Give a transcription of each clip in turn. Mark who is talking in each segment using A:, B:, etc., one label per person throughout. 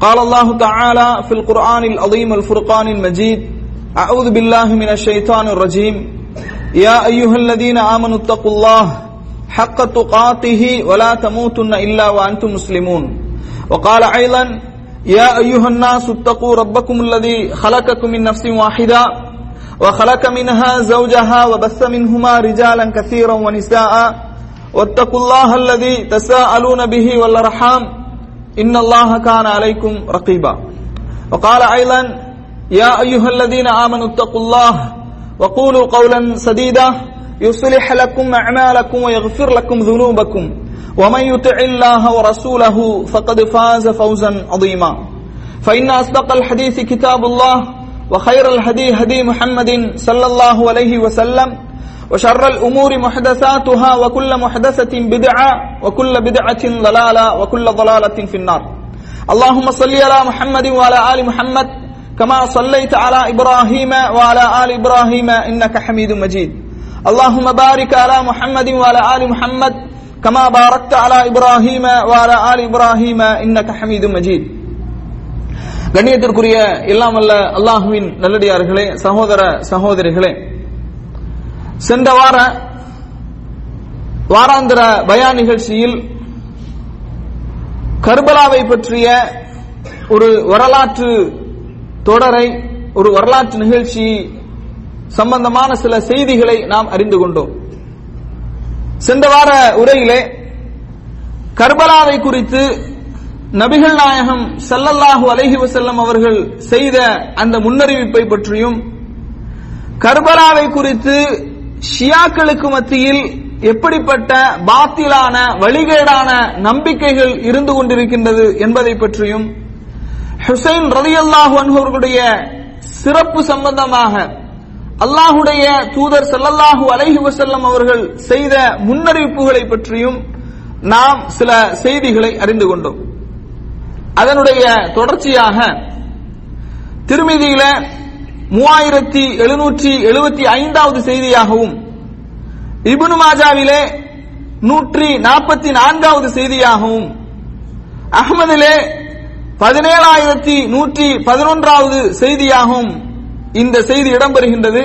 A: قال الله تعالى في القرآن العظيم الفرقان المجيد أعوذ بالله من الشيطان الرجيم. يا أيها الذين آمنوا اتقوا الله حق تقاته ولا تموتن إلا وأنتم مسلمون. وقال أيضا يا أيها الناس اتقوا ربكم الذي خلقكم من نفس واحدة وخلق منها زوجها وبث منهما رجالا كثيرا ونساء واتقوا الله الذي تساءلون به والأرحام. إن الله كان عليكم رقيبا. وقال أيضا يا أيها الذين آمنوا اتقوا الله وقولوا قولا سديدا يصلح لكم أعمالكم ويغفر لكم ذنوبكم. ومن يطع الله ورسوله فقد فاز فوزا عظيما. فإن أصدق الحديث كتاب الله وخير الهدي هدي محمد صلى الله عليه وسلم وشر الأمور محدثاتها وكل محدثة بدعة وكل بدعة ضلالة وكل ضلالة في النار اللهم صل على محمد وعلى آل محمد كما صليت على إبراهيم وعلى آل إبراهيم إنك حميد مجيد اللهم بارك على محمد وعلى آل محمد كما باركت على إبراهيم وعلى آل إبراهيم إنك حميد مجيد கண்ணியத்திற்குரிய எல்லாம் அல்ல அல்லாஹுவின் நல்லடியார்களே சகோதர சகோதரிகளே சென்ற வார வாராந்திர பயா நிகழ்ச்சியில் கர்பலாவை பற்றிய ஒரு வரலாற்று தொடரை ஒரு வரலாற்று நிகழ்ச்சி சம்பந்தமான சில செய்திகளை நாம் அறிந்து கொண்டோம். சென்ற வார உரையிலே கர்பலாவை குறித்து நபிகள் நாயகம் சல்லல்லாஹு அலஹி வசல்லம் அவர்கள் செய்த அந்த முன்னறிவிப்பை பற்றியும் கர்பலாவை குறித்து ஷியாக்களுக்கு மத்தியில் எப்படிப்பட்ட பாத்திலான வழிகேடான நம்பிக்கைகள் இருந்து கொண்டிருக்கின்றது என்பதை பற்றியும் ஹுசைன் ரலியல்லாஹு அன்ஹர்களுடைய சிறப்பு சம்பந்தமாக அல்லாஹுடைய தூதர் சல்லல்லாஹு அலைஹி வசல்லம் அவர்கள் செய்த முன்னறிவிப்புகளை பற்றியும் நாம் சில செய்திகளை அறிந்து கொண்டோம். அதனுடைய தொடர்ச்சியாக திருமதியில மூவாயிரத்தி எழுநூற்றி எழுபத்தி ஐந்தாவது செய்தியாகவும் இபுனு மாஜாவிலே நூற்றி நாற்பத்தி நான்காவது செய்தியாகவும் அகமதிலே பதினேழாயிரத்தி நூற்றி பதினொன்றாவது செய்தியாகவும் இந்த செய்தி இடம்பெறுகின்றது.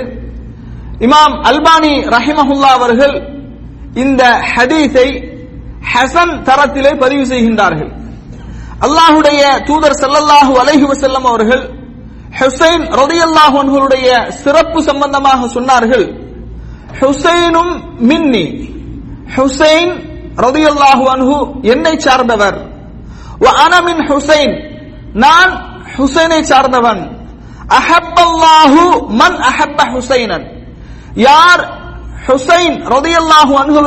A: இமாம் அல்பானி ரஹிமஹுல்லா அவர்கள் இந்த ஹதீஸை ஹசன் தரத்திலே பதிவு செய்கின்றார்கள். அல்லாஹுடைய தூதர் சல்லல்லாஹு அலைஹி வசல்லம் அவர்கள் ஹுசைன் ரதியல்லாஹு அன்ஹுடைய சிறப்பு சம்பந்தமாக சொன்னார்கள். ஹுசைனும் மின்னி. ஹுசைன் ரதியல்லாஹு அன்ஹு என்னை சார்ந்தவர். அனமின் ஹுசைன். நான் ஹுசைனை சார்ந்தவன். அஹப்பல்லாஹு மன் அஹப்ப ஹுசைனன். யார் ஹுசைன் ரதியல்லாஹு அன்ஹு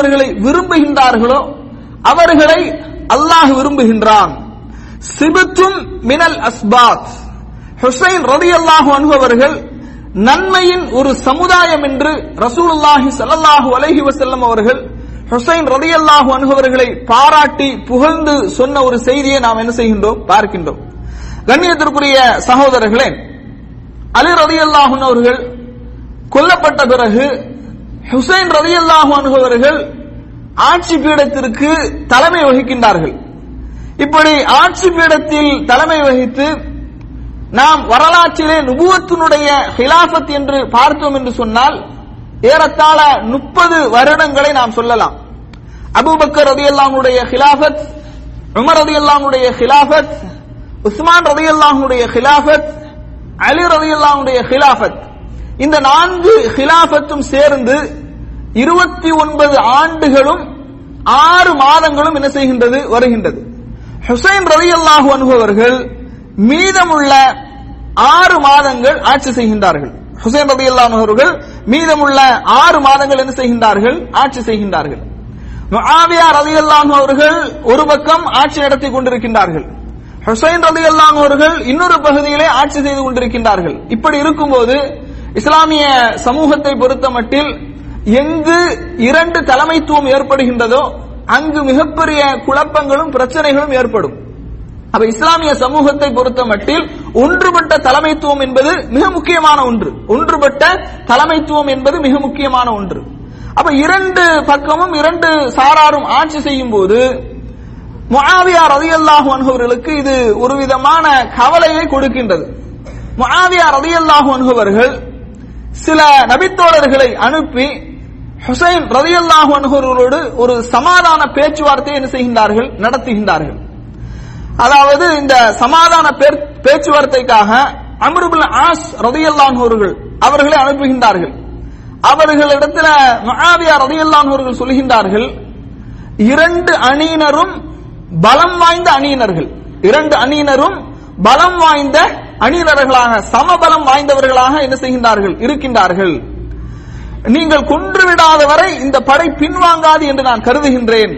A: விரும்புகின்றார்களோ அவர்களை அல்லாஹ் விரும்புகின்றான். சிபத்தும் மினல் அஸ்பாத். ஹுசைன் ரதி அல்லாஹு அனுபவர்கள் நன்மையின் ஒரு சமுதாயம் என்று ரசூலுல்லாஹி சல்லாஹூ அலஹி வசல்லம் அவர்கள் ஹுசைன் ரதி அல்லாஹு அனுபவர்களை பாராட்டி புகழ்ந்து சொன்ன ஒரு செய்தியை நாம் என்ன செய்கின்றோம்? பார்க்கின்றோம். கண்ணியத்திற்குரிய சகோதரர்களே அலி ரதி அல்லாஹன் அவர்கள் கொல்லப்பட்ட பிறகு ஹுசைன் ரதி அல்லாஹு அனுபவர்கள் ஆட்சி பீடத்திற்கு தலைமை வகிக்கின்றார்கள். இப்படி ஆட்சி பீடத்தில் தலைமை வகித்து நாம் வரலாற்றிலே நுபுவத்தினுடைய ஹிலாபத் என்று பார்த்தோம் என்று சொன்னால் ஏறத்தாழ முப்பது வருடங்களை நாம் சொல்லலாம். அபுபக்கர் ரதி அல்லாமுடைய ஹிலாபத் உமர் ரதி அல்லாமுடைய ஹிலாபத் உஸ்மான் ரதி அல்லாமுடைய ஹிலாபத் அலி ரதி அல்லாமுடைய ஹிலாபத் இந்த நான்கு ஹிலாபத்தும் சேர்ந்து இருபத்தி ஒன்பது ஆண்டுகளும் ஆறு மாதங்களும் என்ன செய்கின்றது வருகின்றது. ஹுசைன் ரவி அல்லாஹு அனுபவர்கள் மீதமுள்ள ஆறு மாதங்கள் ஆட்சி செய்கின்றார்கள். ஹுசைன் ரவி அல்லாஹ் அவர்கள் மீதமுள்ள ஆறு மாதங்கள் என்ன செய்கின்றார்கள்? ஆட்சி செய்கின்றார்கள். முஆவியா ரலியல்லாஹு அவர்கள் ஒரு பக்கம் ஆட்சி நடத்தி கொண்டிருக்கின்றார்கள். ஹுசைன் ரலி அவர்கள் இன்னொரு பகுதியிலே ஆட்சி செய்து கொண்டிருக்கின்றார்கள். இப்படி இருக்கும்போது இஸ்லாமிய சமூகத்தை பொறுத்த மட்டில் எங்கு இரண்டு தலைமைத்துவம் ஏற்படுகின்றதோ அங்கு மிகப்பெரிய குழப்பங்களும் பிரச்சனைகளும் ஏற்படும். அப்ப இஸ்லாமிய சமூகத்தை பொறுத்த மட்டில் ஒன்றுபட்ட தலைமைத்துவம் என்பது மிக முக்கியமான ஒன்று. ஒன்றுபட்ட தலைமைத்துவம் என்பது மிக முக்கியமான ஒன்று. அப்ப இரண்டு பக்கமும் இரண்டு சாராரும் ஆட்சி செய்யும் போது முஆவியா ரதியல்லாஹு அன்ஹவர்களுக்கு இது ஒரு விதமான கவலையை கொடுக்கின்றது. முஆவியா ரதியல்லாஹு அன்ஹவர்கள் சில நபித்தோழர்களை அனுப்பி ஹுசைன் ரதியல்லாஹு அன்ஹவர்களோடு ஒரு சமாதான பேச்சுவார்த்தை என்ன செய்கின்றார்கள்? நடத்துகின்றார்கள். அதாவது இந்த சமாதான பேர்- பேச்சுவார்த்தைக்காக அம்ருபுல் ஆஸ் ரதியல்லாஹு அவர்களை அனுப்புகின்றார்கள். அவர்களிடத்தில் மகாவியா ரதியல்லாஹு சொல்கின்றார்கள் இரண்டு அணியினரும் பலம் வாய்ந்த அணியினர்கள். இரண்டு அணியினரும் பலம் வாய்ந்த அணியினர்களாக சமபலம் வாய்ந்தவர்களாக என்ன செய்கின்றார்கள்? இருக்கின்றார்கள். நீங்கள் கொன்று விடாத வரை இந்த படை பின்வாங்காது என்று நான் கருதுகின்றேன்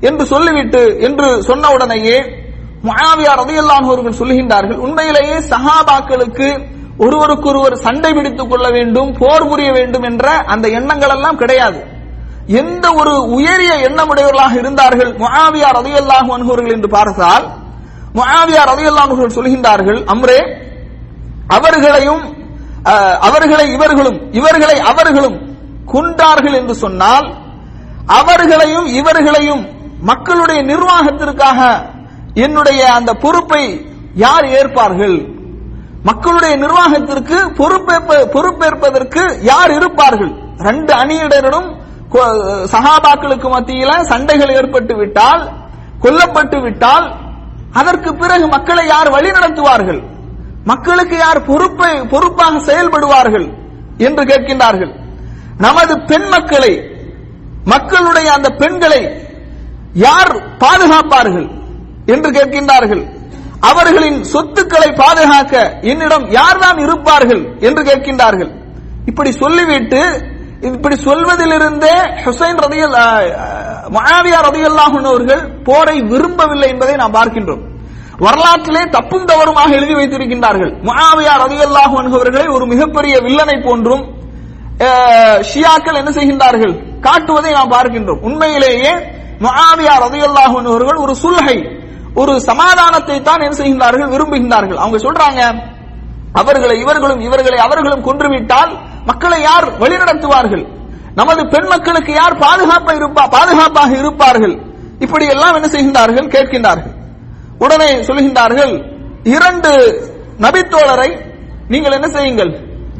A: என்று சொல்லிவிட்டு என்று சொன்ன உடனேயே முஆவியா ரலியல்லாஹு அவர்கள் சொல்லுகின்றார்கள் உண்மையிலேயே சஹாபாக்களுக்கு ஒருவருக்கொருவர் சண்டை பிடித்துக் கொள்ள வேண்டும் போர் புரிய வேண்டும் என்ற அந்த எண்ணங்கள் எல்லாம் கிடையாது. எந்த ஒரு உயரிய எண்ணமுடையவர்களாக இருந்தார்கள் முஆவியா ரலியல்லாஹு அன்ஹு என்று பார்த்தால் முஆவியா ரலியல்லாஹு சொல்கின்றார்கள் அம்ரே அவர்களையும் அவர்களை இவர்களும் இவர்களை அவர்களும் கொண்டார்கள் என்று சொன்னால் அவர்களையும் இவர்களையும் மக்களுடைய நிர்வாகத்திற்காக என்னுடைய அந்த பொறுப்பை யார் ஏற்பார்கள்? மக்களுடைய நிர்வாகத்திற்கு பொறுப்பேற்ப பொறுப்பேற்பதற்கு யார் இருப்பார்கள்? ரெண்டு அணியினரிடம் கொ- சகாபாக்களுக்கு மத்தியில சண்டைகள் ஏற்பட்டு விட்டால் கொல்லப்பட்டு விட்டால் அதற்கு பிறகு மக்களை யார் வழி நடத்துவார்கள்? மக்களுக்கு யார் பொறுப்பை பொறுப்பாக செயல்படுவார்கள் என்று கேட்கின்றார்கள். நமது பெண் மக்களை மக்களுடைய அந்த பெண்களை யார் பாதுகாப்பார்கள்? என்று கேட்கின்றார்கள். அவர்களின் சொத்துக்களை பாதுகாக்க என்னிடம் யார்தான் இருப்பார்கள் என்று கேட்கின்றார்கள். இப்படி சொல்லிவிட்டு இப்படி சொல்வதிலிருந்தே ஹுசைன் ரதியல் மகாவியா ரதியல்லாஹு அவர்கள் போரை விரும்பவில்லை என்பதை நாம் பார்க்கின்றோம். வரலாற்றிலே தப்பும் தவறுமாக எழுதி வைத்திருக்கின்றார்கள். முஆவியா ரலியல்லாஹு அன்ஹு அவர்களை ஒரு மிகப்பெரிய வில்லனை போன்றும் ஷியாக்கள் என்ன செய்கின்றார்கள்? காட்டுவதை நாம் பார்க்கின்றோம். உண்மையிலேயே முஆவியா ரலியல்லாஹு அவர்கள் ஒரு சுல்ஹை ஒரு சமாதானத்தை தான் என்ன செய்கின்றார்கள் விரும்புகின்றார்கள். அவங்க சொல்றாங்க அவர்களை இவர்களும் இவர்களை அவர்களும் கொன்றுவிட்டால் மக்களை யார் வழிநடத்துவார்கள்? நமது பெண் மக்களுக்கு யார் பாதுகாப்பாக இருப்பா பாதுகாப்பாக இருப்பார்கள்? இப்படி எல்லாம் என்ன செய்கின்றார்கள் கேட்கின்றார்கள். உடனே சொல்கின்றார்கள் இரண்டு நபித்தோழரை நீங்கள் என்ன செய்யுங்கள்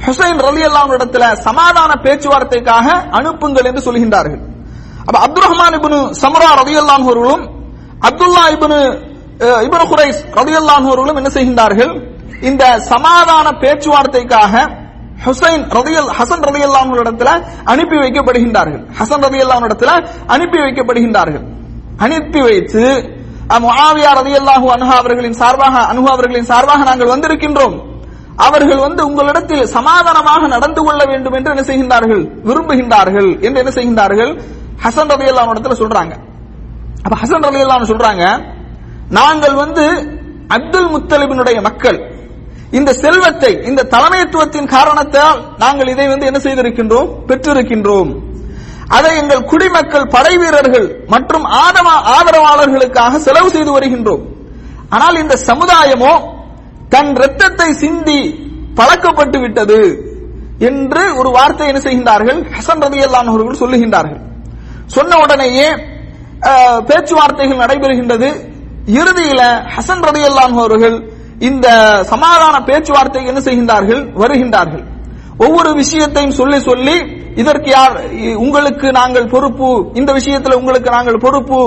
A: ஹுசைன் ரலி இடத்துல சமாதான பேச்சுவார்த்தைக்காக அனுப்புங்கள் என்று சொல்கின்றார்கள். அப்ப அப்துல் ரஹ்மான் சமரா ரதி அல்லாம் அவர்களும் அப்துல்லா இபனு இபனு குரைஸ் ரலியல்லாஹு அவர்களும் என்ன செய்கின்றார்கள்? இந்த சமாதான பேச்சுவார்த்தைக்காக ஹுசைன் ரதியல் ஹசன் ரதியல்லாஹு இடத்துல அனுப்பி வைக்கப்படுகின்றார்கள். ஹசன் ரதியல்லாஹு இடத்துல அனுப்பி வைக்கப்படுகின்றார்கள். அனுப்பி வைத்து அஹ், முஆவியா ரதியல்லாஹு அன்ஹா அவர்களின் சார்பாக அனுஹா அவர்களின் சார்பாக நாங்கள் வந்திருக்கின்றோம். அவர்கள் வந்து உங்களிடத்தில் சமாதானமாக நடந்து கொள்ள வேண்டும் என்று என்ன செய்கின்றார்கள்? விரும்புகின்றார்கள். என்று என்ன செய்கின்றார்கள்? ஹசன் ரதியல்லாஹு இடத்துல சொல்றாங்க. அப்ப ஹசன் ரலியல்லாஹு சொல்றாங்க நாங்கள் வந்து அப்துல் முத்தலிபினுடைய மக்கள். இந்த செல்வத்தை இந்த தலைமைத்துவத்தின் காரணத்தால் நாங்கள் இதை வந்து என்ன செய்திருக்கின்றோம்? பெற்றிருக்கின்றோம். அதை எங்கள் குடிமக்கள் படை வீரர்கள் மற்றும் ஆதவ ஆதரவாளர்களுக்காக செலவு செய்து வருகின்றோம். ஆனால் இந்த சமுதாயமோ தன் இரத்தத்தை சிந்தி பழக்கப்பட்டு விட்டது என்று ஒரு வார்த்தை என்ன செய்கின்றார்கள்? ஹசன் ரலியல்லாஹு அவர்கள் சொல்லுகின்றார்கள். சொன்ன உடனேயே பேச்சுவார்த்தைகள் நடைபெறுகின்றது. இறுதியில ஹசன் ரலியல்லாஹு அவர்கள் இந்த சமாதான பேச்சுவார்த்தை என்ன செய்கின்றார்கள்? வருகின்றார்கள். ஒவ்வொரு விஷயத்தையும் சொல்லி சொல்லி இதற்கு யார் உங்களுக்கு நாங்கள் பொறுப்பு இந்த விஷயத்துல உங்களுக்கு நாங்கள் பொறுப்பு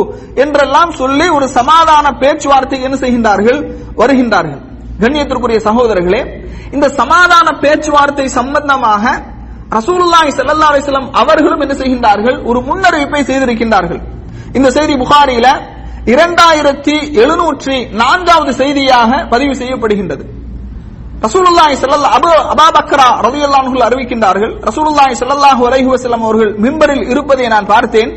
A: என்றெல்லாம் சொல்லி ஒரு சமாதான பேச்சுவார்த்தை என்ன செய்கின்றார்கள்? வருகின்றார்கள். கண்ணியத்திற்குரிய சகோதரர்களே இந்த சமாதான பேச்சுவார்த்தை சம்பந்தமாக ரசூலுல்லாஹி ஸல்லல்லாஹு அலைஹி அவர்களும் என்ன செய்கின்றார்கள்? ஒரு முன்னறிவிப்பை செய்திருக்கின்றார்கள். இந்த செய்தி புகாரியில இரண்டாயிரத்தி எழுநூற்றி நான்காவது செய்தியாக பதிவு செய்யப்படுகின்றது. ரசூலுல்லாஹி ஸல்லல்லாஹு அபு அபாபக்ரா ரலியல்லாஹு அன்ஹு அறிவிக்கின்றார்கள். ரசூலுல்லாஹி ஸல்லல்லாஹு அலைஹி வஸல்லம் அவர்கள் மிம்பரில் இருப்பதை நான் பார்த்தேன்.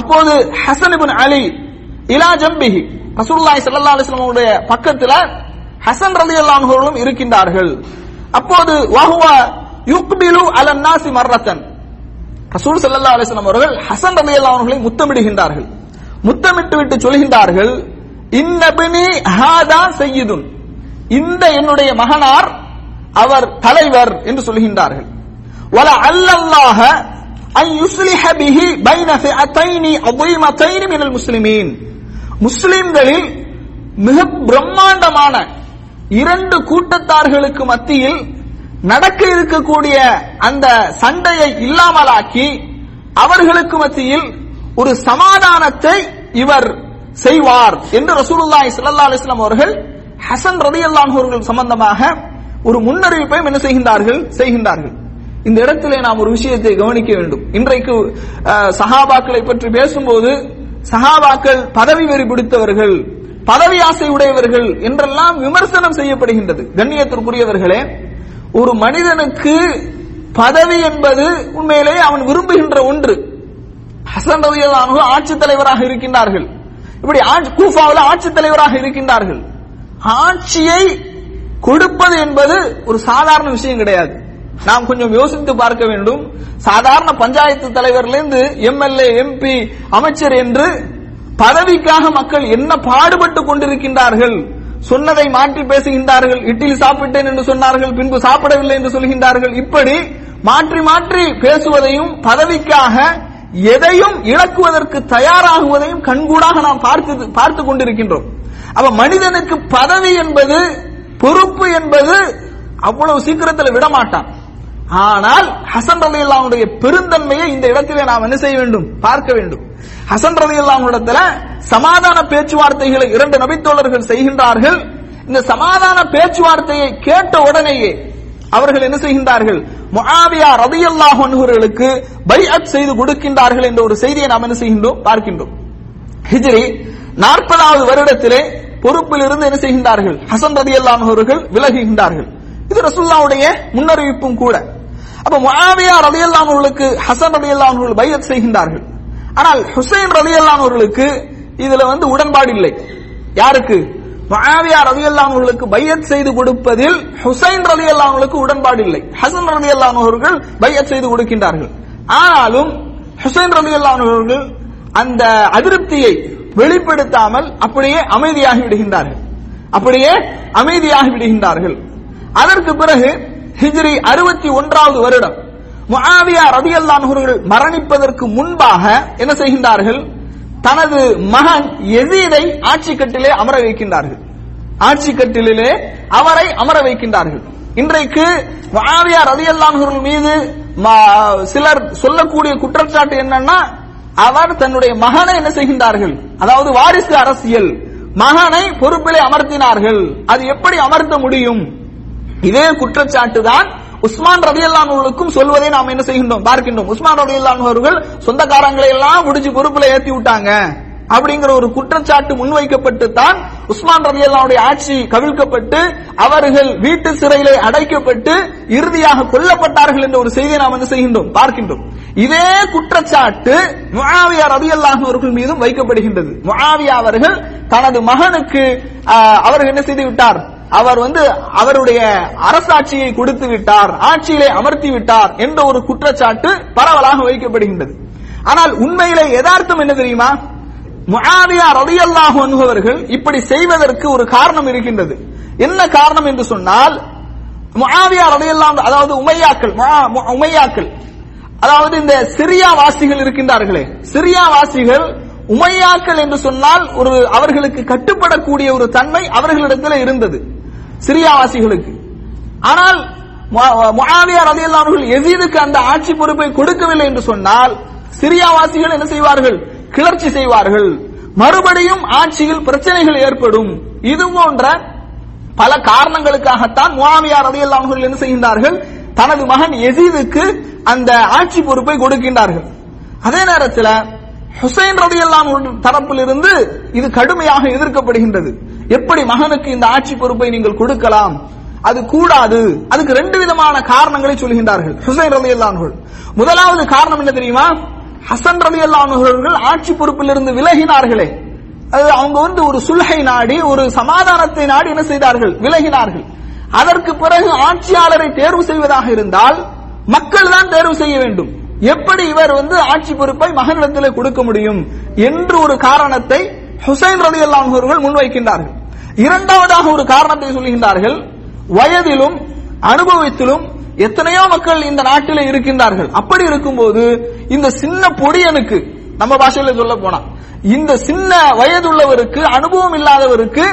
A: அப்போது ஹசன் இப்னு அலி இலா ஜம்பிஹி ரசூலுல்லாஹி ஸல்லல்லாஹு அலைஹி வஸல்லம் உடைய பக்கத்துல ஹசன் ரலியல்லாஹு அவர்களும் இருக்கின்றார்கள். அப்போது வஹுவ யுக்பிலு அலன் நாசி மர்ரத்தன். ரசூல் சல்லா அலிஸ்லாம் அவர்கள் ஹசன் ரலியல்லாஹு அவர்களை முத்தமிடுகின்றார்கள். முத்தமிட்டு விட்டு சொல்கின்றார்கள் இன்னபினி ஹாதா செய்யுதுன் இந்த என்னுடைய மகனார் அவர் தலைவர் என்று சொல்கின்றார்கள். வல அல்லல்லாஹ அன் யுஸ்லிஹ பிஹி பைன ஃபிஅத்தைனி அதீமத்தைனி மினல் முஸ்லிமீன். முஸ்லிம்களில் மிக பிரம்மாண்டமான இரண்டு கூட்டத்தார்களுக்கு மத்தியில் நடக்க இருக்கக்கூடிய அந்த சண்டையை இல்லாமலாக்கி அவர்களுக்கு மத்தியில் ஒரு சமாதானத்தை இவர் செய்வார் என்று ரசூலுல்லாய் சல்லா அலிஸ்லாம் அவர்கள் ஹசன் ரதி அவர்கள் சம்பந்தமாக ஒரு முன்னறிவிப்பையும் என்ன செய்கின்றார்கள்? செய்கின்றார்கள். இந்த இடத்திலே நாம் ஒரு விஷயத்தை கவனிக்க வேண்டும். இன்றைக்கு சகாபாக்களை சஹாபாக்களை பற்றி பேசும்போது சஹாபாக்கள் பதவி வெறி பிடித்தவர்கள் பதவி ஆசை உடையவர்கள் என்றெல்லாம் விமர்சனம் செய்யப்படுகின்றது. கண்ணியத்திற்குரியவர்களே ஒரு மனிதனுக்கு பதவி என்பது உண்மையிலே அவன் விரும்புகின்ற ஒன்று. ஹசன் ரலியல்லாஹு ஆட்சி தலைவராக இருக்கின்றார்கள். இப்படி கூஃபாவில் ஆட்சி தலைவராக இருக்கின்றார்கள். ஆட்சியை கொடுப்பது என்பது ஒரு சாதாரண விஷயம் கிடையாது. நாம் கொஞ்சம் யோசித்து பார்க்க வேண்டும். சாதாரண பஞ்சாயத்து தலைவர்லேருந்து எம்எல்ஏ எம்பி அமைச்சர் என்று பதவிக்காக மக்கள் என்ன பாடுபட்டு கொண்டிருக்கின்றார்கள்? சொன்னதை மாற்றி பேசுகின்றார்கள். இட்லி சாப்பிட்டேன் என்று சொன்னார்கள். பின்பு சாப்பிடவில்லை என்று சொல்கின்றார்கள். இப்படி மாற்றி மாற்றி பேசுவதையும் பதவிக்காக எதையும் இழக்குவதற்கு தயாராகுவதையும் கண்கூடாக நாம் பார்த்து பார்த்து கொண்டிருக்கின்றோம். அப்ப மனிதனுக்கு பதவி என்பது பொறுப்பு என்பது அவ்வளவு சீக்கிரத்தில் விடமாட்டான். ஆனால் ஹசன் ரதி அல்லாவுடைய பெருந்தன்மையை இந்த இடத்திலே நாம் என்ன செய்ய வேண்டும்? பார்க்க வேண்டும். ஹசன் ரதி இடத்துல சமாதான பேச்சுவார்த்தைகளை இரண்டு நபித்தோழர்கள் செய்கின்றார்கள். இந்த சமாதான பேச்சுவார்த்தையை கேட்ட உடனேயே அவர்கள் என்ன செய்கின்றார்கள்? முஆவியா ரதியல்லாஹு அன்ஹுர்களுக்கு பைஅத் செய்து கொடுக்கின்றார்கள் என்ற ஒரு செய்தியை நாம் என்ன செய்கின்றோம்? பார்க்கின்றோம். ஹிஜ்ரி நாற்பதாவது வருடத்திலே பொறுப்பில் இருந்து என்ன செய்கின்றார்கள்? ஹசன் ரதியல்லாஹு அவர்கள் விலகுகின்றார்கள். இது ரசுல்லாவுடைய முன்னறிவிப்பும் கூட. அப்ப முஆவியா ரலியல்லாஹு அவர்களுக்கு ஹசன் ரலியல்லாஹு அவர்கள் பையத் செய்கின்றார்கள். ஆனால் ஹுசைன் ரலியல்லாஹு அவர்களுக்கு இதுல வந்து உடன்பாடு இல்லை. யாருக்கு? முஆவியா ரலியல்லாஹு அவர்களுக்கு பையத் செய்து கொடுப்பதில் ஹுசைன் ரலி அவர்களுக்கு உடன்பாடு இல்லை. ஹசன் ரலியல்லாஹு அவர்கள் பையத் செய்து கொடுக்கின்றார்கள். ஆனாலும் ஹுசைன் ரலியல்லாஹு அவர்கள் அந்த அதிருப்தியை வெளிப்படுத்தாமல் அப்படியே அமைதியாகி விடுகின்றார்கள். அப்படியே அமைதியாகி விடுகின்றார்கள். அதற்கு பிறகு ஹிஜ்ரி அறுபத்தி ஒன்றாவது வருடம். முஆவியா ரதியல்லான் அவர்கள் மரணிப்பதற்கு முன்பாக என்ன செய்கின்றார்கள்? தனது மகன் எசீதை ஆட்சிக்கட்டிலே அமர வைக்கின்றார்கள். ஆட்சிக்கட்டிலே அவரை அமர வைக்கின்றார்கள். இன்றைக்கு முஆவியா ரதியல்லான் அவர்கள் மீது ம- சிலர் சொல்லக்கூடிய குற்றச்சாட்டு என்னன்னா அவர் தன்னுடைய மகனை என்ன செய்கின்றார்கள்? அதாவது வாரிசு அரசியல். மகனை பொறுப்பிலே அமர்த்தினார்கள். அது எப்படி அமர்த்த முடியும்? இதே குற்றச்சாட்டு தான் உஸ்மான் ரவி அவர்களுக்கும் சொல்வதை நாம் என்ன செய்கின்றோம்? பார்க்கின்றோம். உஸ்மான் ரதியல்லான் அவர்கள் சொந்தக்காரங்களை எல்லாம் முடிஞ்சு பொறுப்புல ஏத்தி விட்டாங்க. அப்படிங்கிற ஒரு குற்றச்சாட்டு முன்வைக்கப்பட்டு தான் உஸ்மான் ரதியல்லாவுடைய ஆட்சி கவிழ்க்கப்பட்டு அவர்கள் வீட்டு சிறையிலே அடைக்கப்பட்டு இறுதியாக கொல்லப்பட்டார்கள் என்ற ஒரு செய்தியை நாம் என்ன செய்கின்றோம்? பார்க்கின்றோம். இதே குற்றச்சாட்டு முஆவியா ரதியல்லாஹு அவர்கள் மீதும் வைக்கப்படுகின்றது. முகாவியா அவர்கள் தனது மகனுக்கு அவர்கள் என்ன செய்து விட்டார்? அவர் வந்து அவருடைய அரசாட்சியை கொடுத்து விட்டார் ஆட்சியிலே அமர்த்தி விட்டார் என்ற ஒரு குற்றச்சாட்டு பரவலாக வைக்கப்படுகின்றது. ஆனால் உண்மையிலே யதார்த்தம் என்ன தெரியுமா? முஆவியா ரலியல்லாஹு அன்ஹு இப்படி செய்வதற்கு ஒரு காரணம் இருக்கின்றது. என்ன காரணம் என்று சொன்னால் முஆவியா ரலியல்லாஹு அதாவது உமையாக்கள் உமையாக்கள் அதாவது இந்த சிரியா வாசிகள் இருக்கின்றார்களே சிரியா வாசிகள் உமையாக்கள் என்று சொன்னால் ஒரு அவர்களுக்கு கட்டுப்படக்கூடிய ஒரு தன்மை அவர்களிடத்தில் இருந்தது. சிரியாவாசிகளுக்கு. ஆனால் முகாவியார் முஆவியா ரலியல்லாஹு அன்ஹு அந்த ஆட்சி பொறுப்பை கொடுக்கவில்லை என்று சொன்னால் சிரியாவாசிகள் என்ன செய்வார்கள்? கிளர்ச்சி செய்வார்கள். மறுபடியும் ஆட்சியில் பிரச்சனைகள் ஏற்படும். இது போன்ற பல காரணங்களுக்காகத்தான் முகாமியார் ரலியல்லாஹு இல்லாமல் என்ன செய்கின்றார்கள்? தனது மகன் எசீதுக்கு அந்த ஆட்சி பொறுப்பை கொடுக்கின்றார்கள். அதே நேரத்தில் ஹுசைன் ரதியெல்லாம் தரப்பில் தரப்பிலிருந்து இது கடுமையாக எதிர்க்கப்படுகின்றது. எப்படி மகனுக்கு இந்த ஆட்சி பொறுப்பை நீங்கள் கொடுக்கலாம்? அது கூடாது. அதுக்கு ரெண்டு விதமான காரணங்களை சொல்கின்றார்கள். ஹுசைன் ரவி அல்லான்கள் முதலாவது காரணம் என்ன தெரியுமா? ஹசன் ரவி அல்லான்கள் அவர்கள் ஆட்சி பொறுப்பிலிருந்து விலகினார்களே. அது அவங்க வந்து ஒரு சுல்கை நாடி ஒரு சமாதானத்தை நாடி என்ன செய்தார்கள்? விலகினார்கள். அதற்கு பிறகு ஆட்சியாளரை தேர்வு செய்வதாக இருந்தால் மக்கள் தான் தேர்வு செய்ய வேண்டும். எப்படி இவர் வந்து ஆட்சி பொறுப்பை மகனிடத்தில் கொடுக்க முடியும்? என்று ஒரு காரணத்தை ஹுசைன் ரதி அவர்கள் முன்வைக்கின்றார்கள். இரண்டாவதாக ஒரு காரணத்தை சொல்கின்றார்கள் வயதிலும் அனுபவத்திலும் எத்தனையோ மக்கள் இந்த நாட்டில் இருக்கின்றார்கள். அப்படி இருக்கும்போது இந்த சின்ன பொடியனுக்கு நம்ம பாஷையில சொல்ல போனா இந்த சின்ன வயதுள்ளவருக்கு அனுபவம் இல்லாதவருக்கு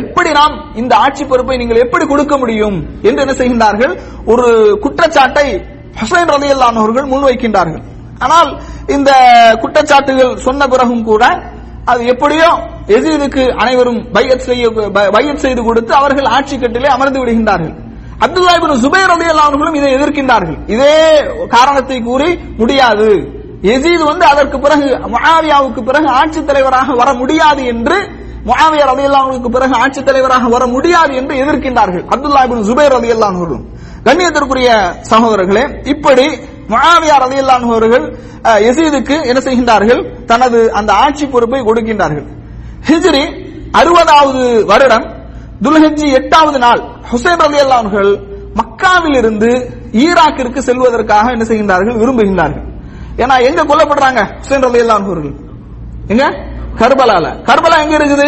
A: எப்படி நாம் இந்த ஆட்சி பொறுப்பை நீங்கள் எப்படி கொடுக்க முடியும் என்று என்ன செய்கின்றார்கள்? ஒரு குற்றச்சாட்டை ஹுசைன் ரதி அவர்கள் முன்வைக்கின்றார்கள். ஆனால் இந்த குற்றச்சாட்டுகள் சொன்ன பிறகும் கூட அது எப்படியோ எசீதுக்கு அனைவரும் பையத் செய்ய பையத் செய்து கொடுத்து அவர்கள் ஆட்சி கட்டிலே அமர்ந்து விடுகின்றார்கள்? அப்துல்லா இபின் சுபைர் அலி அவர்களும் இதை எதிர்க்கின்றார்கள். இதே காரணத்தை கூறி முடியாது. எசீது வந்து அதற்கு பிறகு முஆவியாவுக்கு பிறகு ஆட்சி தலைவராக வர முடியாது என்று முஆவியா அலி அல்லாவுக்கு பிறகு ஆட்சி தலைவராக வர முடியாது என்று எதிர்க்கின்றார்கள் அப்துல்லா இபின் சுபைர் அலி அவர்களும் கண்ணியத்திற்குரிய சகோதரர்களே இப்படி முஆவியா அலி அவர்கள் அஹ், என்ன செய்கின்றார்கள்? தனது அந்த ஆட்சி பொறுப்பை கொடுக்கின்றார்கள். ஹிஜ்ரி அறுபதாவது வருடம் துல்ஹஜ்ஜி எட்டாவது நாள். ஹுசைன் அலி அவர்கள் மக்காவில் இருந்து ஈராக்கிற்கு செல்வதற்காக என்ன செய்கின்றார்கள்? விரும்புகின்றார்கள். ஏன்னா எங்க கொல்லப்படுறாங்க? ஹுசைன் அலி அவர்கள். எங்க? கர்பலால. கர்பலா எங்க இருக்குது?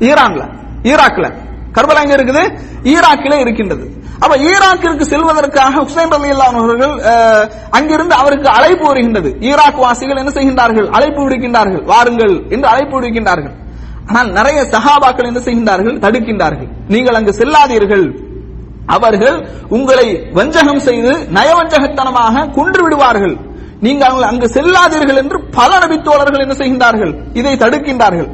A: ஈரான்ல. ஈராக்ல கர்பலா எங்க இருக்குது? ஈராக்கில இருக்கின்றது. அப்ப ஈராக்கிற்கு செல்வதற்காக ஹுசைன் ரலியல்லாஹு அவர்கள் அஹ், அங்கிருந்து அவருக்கு அழைப்பு வருகின்றது. ஈராக் வாசிகள் என்ன செய்கின்றார்கள்? அழைப்பு விடுக்கின்றார்கள். வாருங்கள் என்று அழைப்பு விடுக்கின்றார்கள். ஆனால் நிறைய சகாபாக்கள் என்ன செய்கின்றார்கள்? தடுக்கின்றார்கள். நீங்கள் அங்கு செல்லாதீர்கள். அவர்கள் உங்களை வஞ்சகம் செய்து நயவஞ்சகத்தனமாக கொன்று விடுவார்கள். நீங்கள் அங்கு செல்லாதீர்கள் என்று பல நபித்தோழர்கள் என்ன செய்கின்றார்கள்? இதை தடுக்கின்றார்கள்.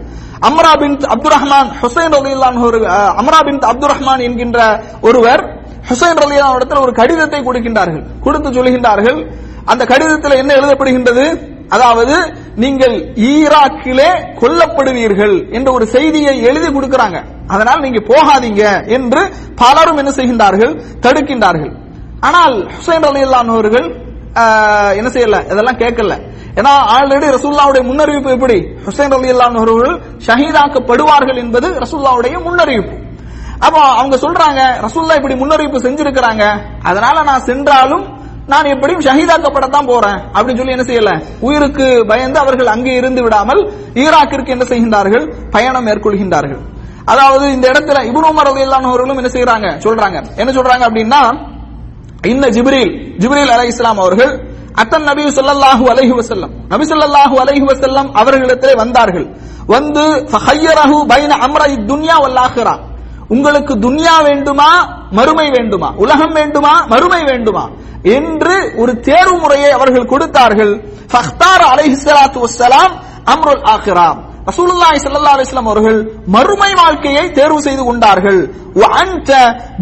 A: அம்ரா பின் அப்துல் ரஹ்மான் ஹுசைன் ரலியல்லாஹு ஒரு அஹ், அம்ரா பின் அப்துல் ரஹ்மான் என்கின்ற ஒருவர் ஹுசைன் ரலியல்லாஹு இடத்தில் ஒரு கடிதத்தை கொடுக்கின்றார்கள். கொடுத்து சொல்கின்றார்கள் அந்த கடிதத்தில் என்ன எழுதப்படுகின்றது? அதாவது நீங்கள் ஈராக்கிலே கொல்லப்படுவீர்கள் என்ற ஒரு செய்தியை எழுதி கொடுக்கிறாங்க. அதனால் நீங்க போகாதீங்க என்று பலரும் என்ன செய்கின்றார்கள்? தடுக்கின்றார்கள். ஆனால் ஹுசைன் அலி அவர்கள் என்ன செய்யல? இதெல்லாம் கேட்கல. ஏன்னா ஆல்ரெடி ரசூல்லாவுடைய முன்னறிவிப்பு எப்படி? ஹுசைன் அலி அவர்கள் ஷஹீதாக்கப்படுவார்கள் என்பது ரசூல்லாவுடைய முன்னறிவிப்பு. அப்போ அவங்க சொல்றாங்க ரசூல்லா இப்படி முன்னறிவிப்பு செஞ்சிருக்கிறாங்க. அதனால நான் சென்றாலும் நான் எப்படியும் ஷஹீதாக்கப்படத்தான் போறேன். அப்படின்னு சொல்லி என்ன செய்யல? உயிருக்கு பயந்து அவர்கள் அங்கே இருந்து விடாமல் ஈராக்கிற்கு என்ன செய்கின்றார்கள்? பயணம் மேற்கொள்கின்றார்கள். அதாவது இந்த இடத்துல இப்னு உமர் ரலியல்லாஹு அவர்களும் என்ன செய்யறாங்க சொல்றாங்க. என்ன சொல்றாங்க அப்படின்னா இந்த ஜிப்ரீல் ஜிப்ரீல் அலை இஸ்லாம் அவர்கள் அத்தன் நபி சொல்லல்லாஹு அலைஹி வசல்லம் நபி சொல்லல்லாஹு அலைஹி வசல்லம் அவர்களிடத்திலே வந்தார்கள். வந்து ஃபஹய்யரஹு பைன அம்ரை துன்யா வல் உங்களுக்கு துன்யா வேண்டுமா மறுமை வேண்டுமா? உலகம் வேண்டுமா மறுமை வேண்டுமா? என்று ஒரு தேர்வு முறையை அவர்கள் கொடுத்தார்கள். ஃபஹ்தார் அலைஹி வஸ்ஸலாம் அம்ருல் ஆখিরা ரசூலுல்லாஹி ஸல்லல்லாஹு அலைஹி வஸல்லம் அவர்கள் மறுமை வாழ்க்கையை தேர்வு செய்து கொண்டார்கள். வ அன்த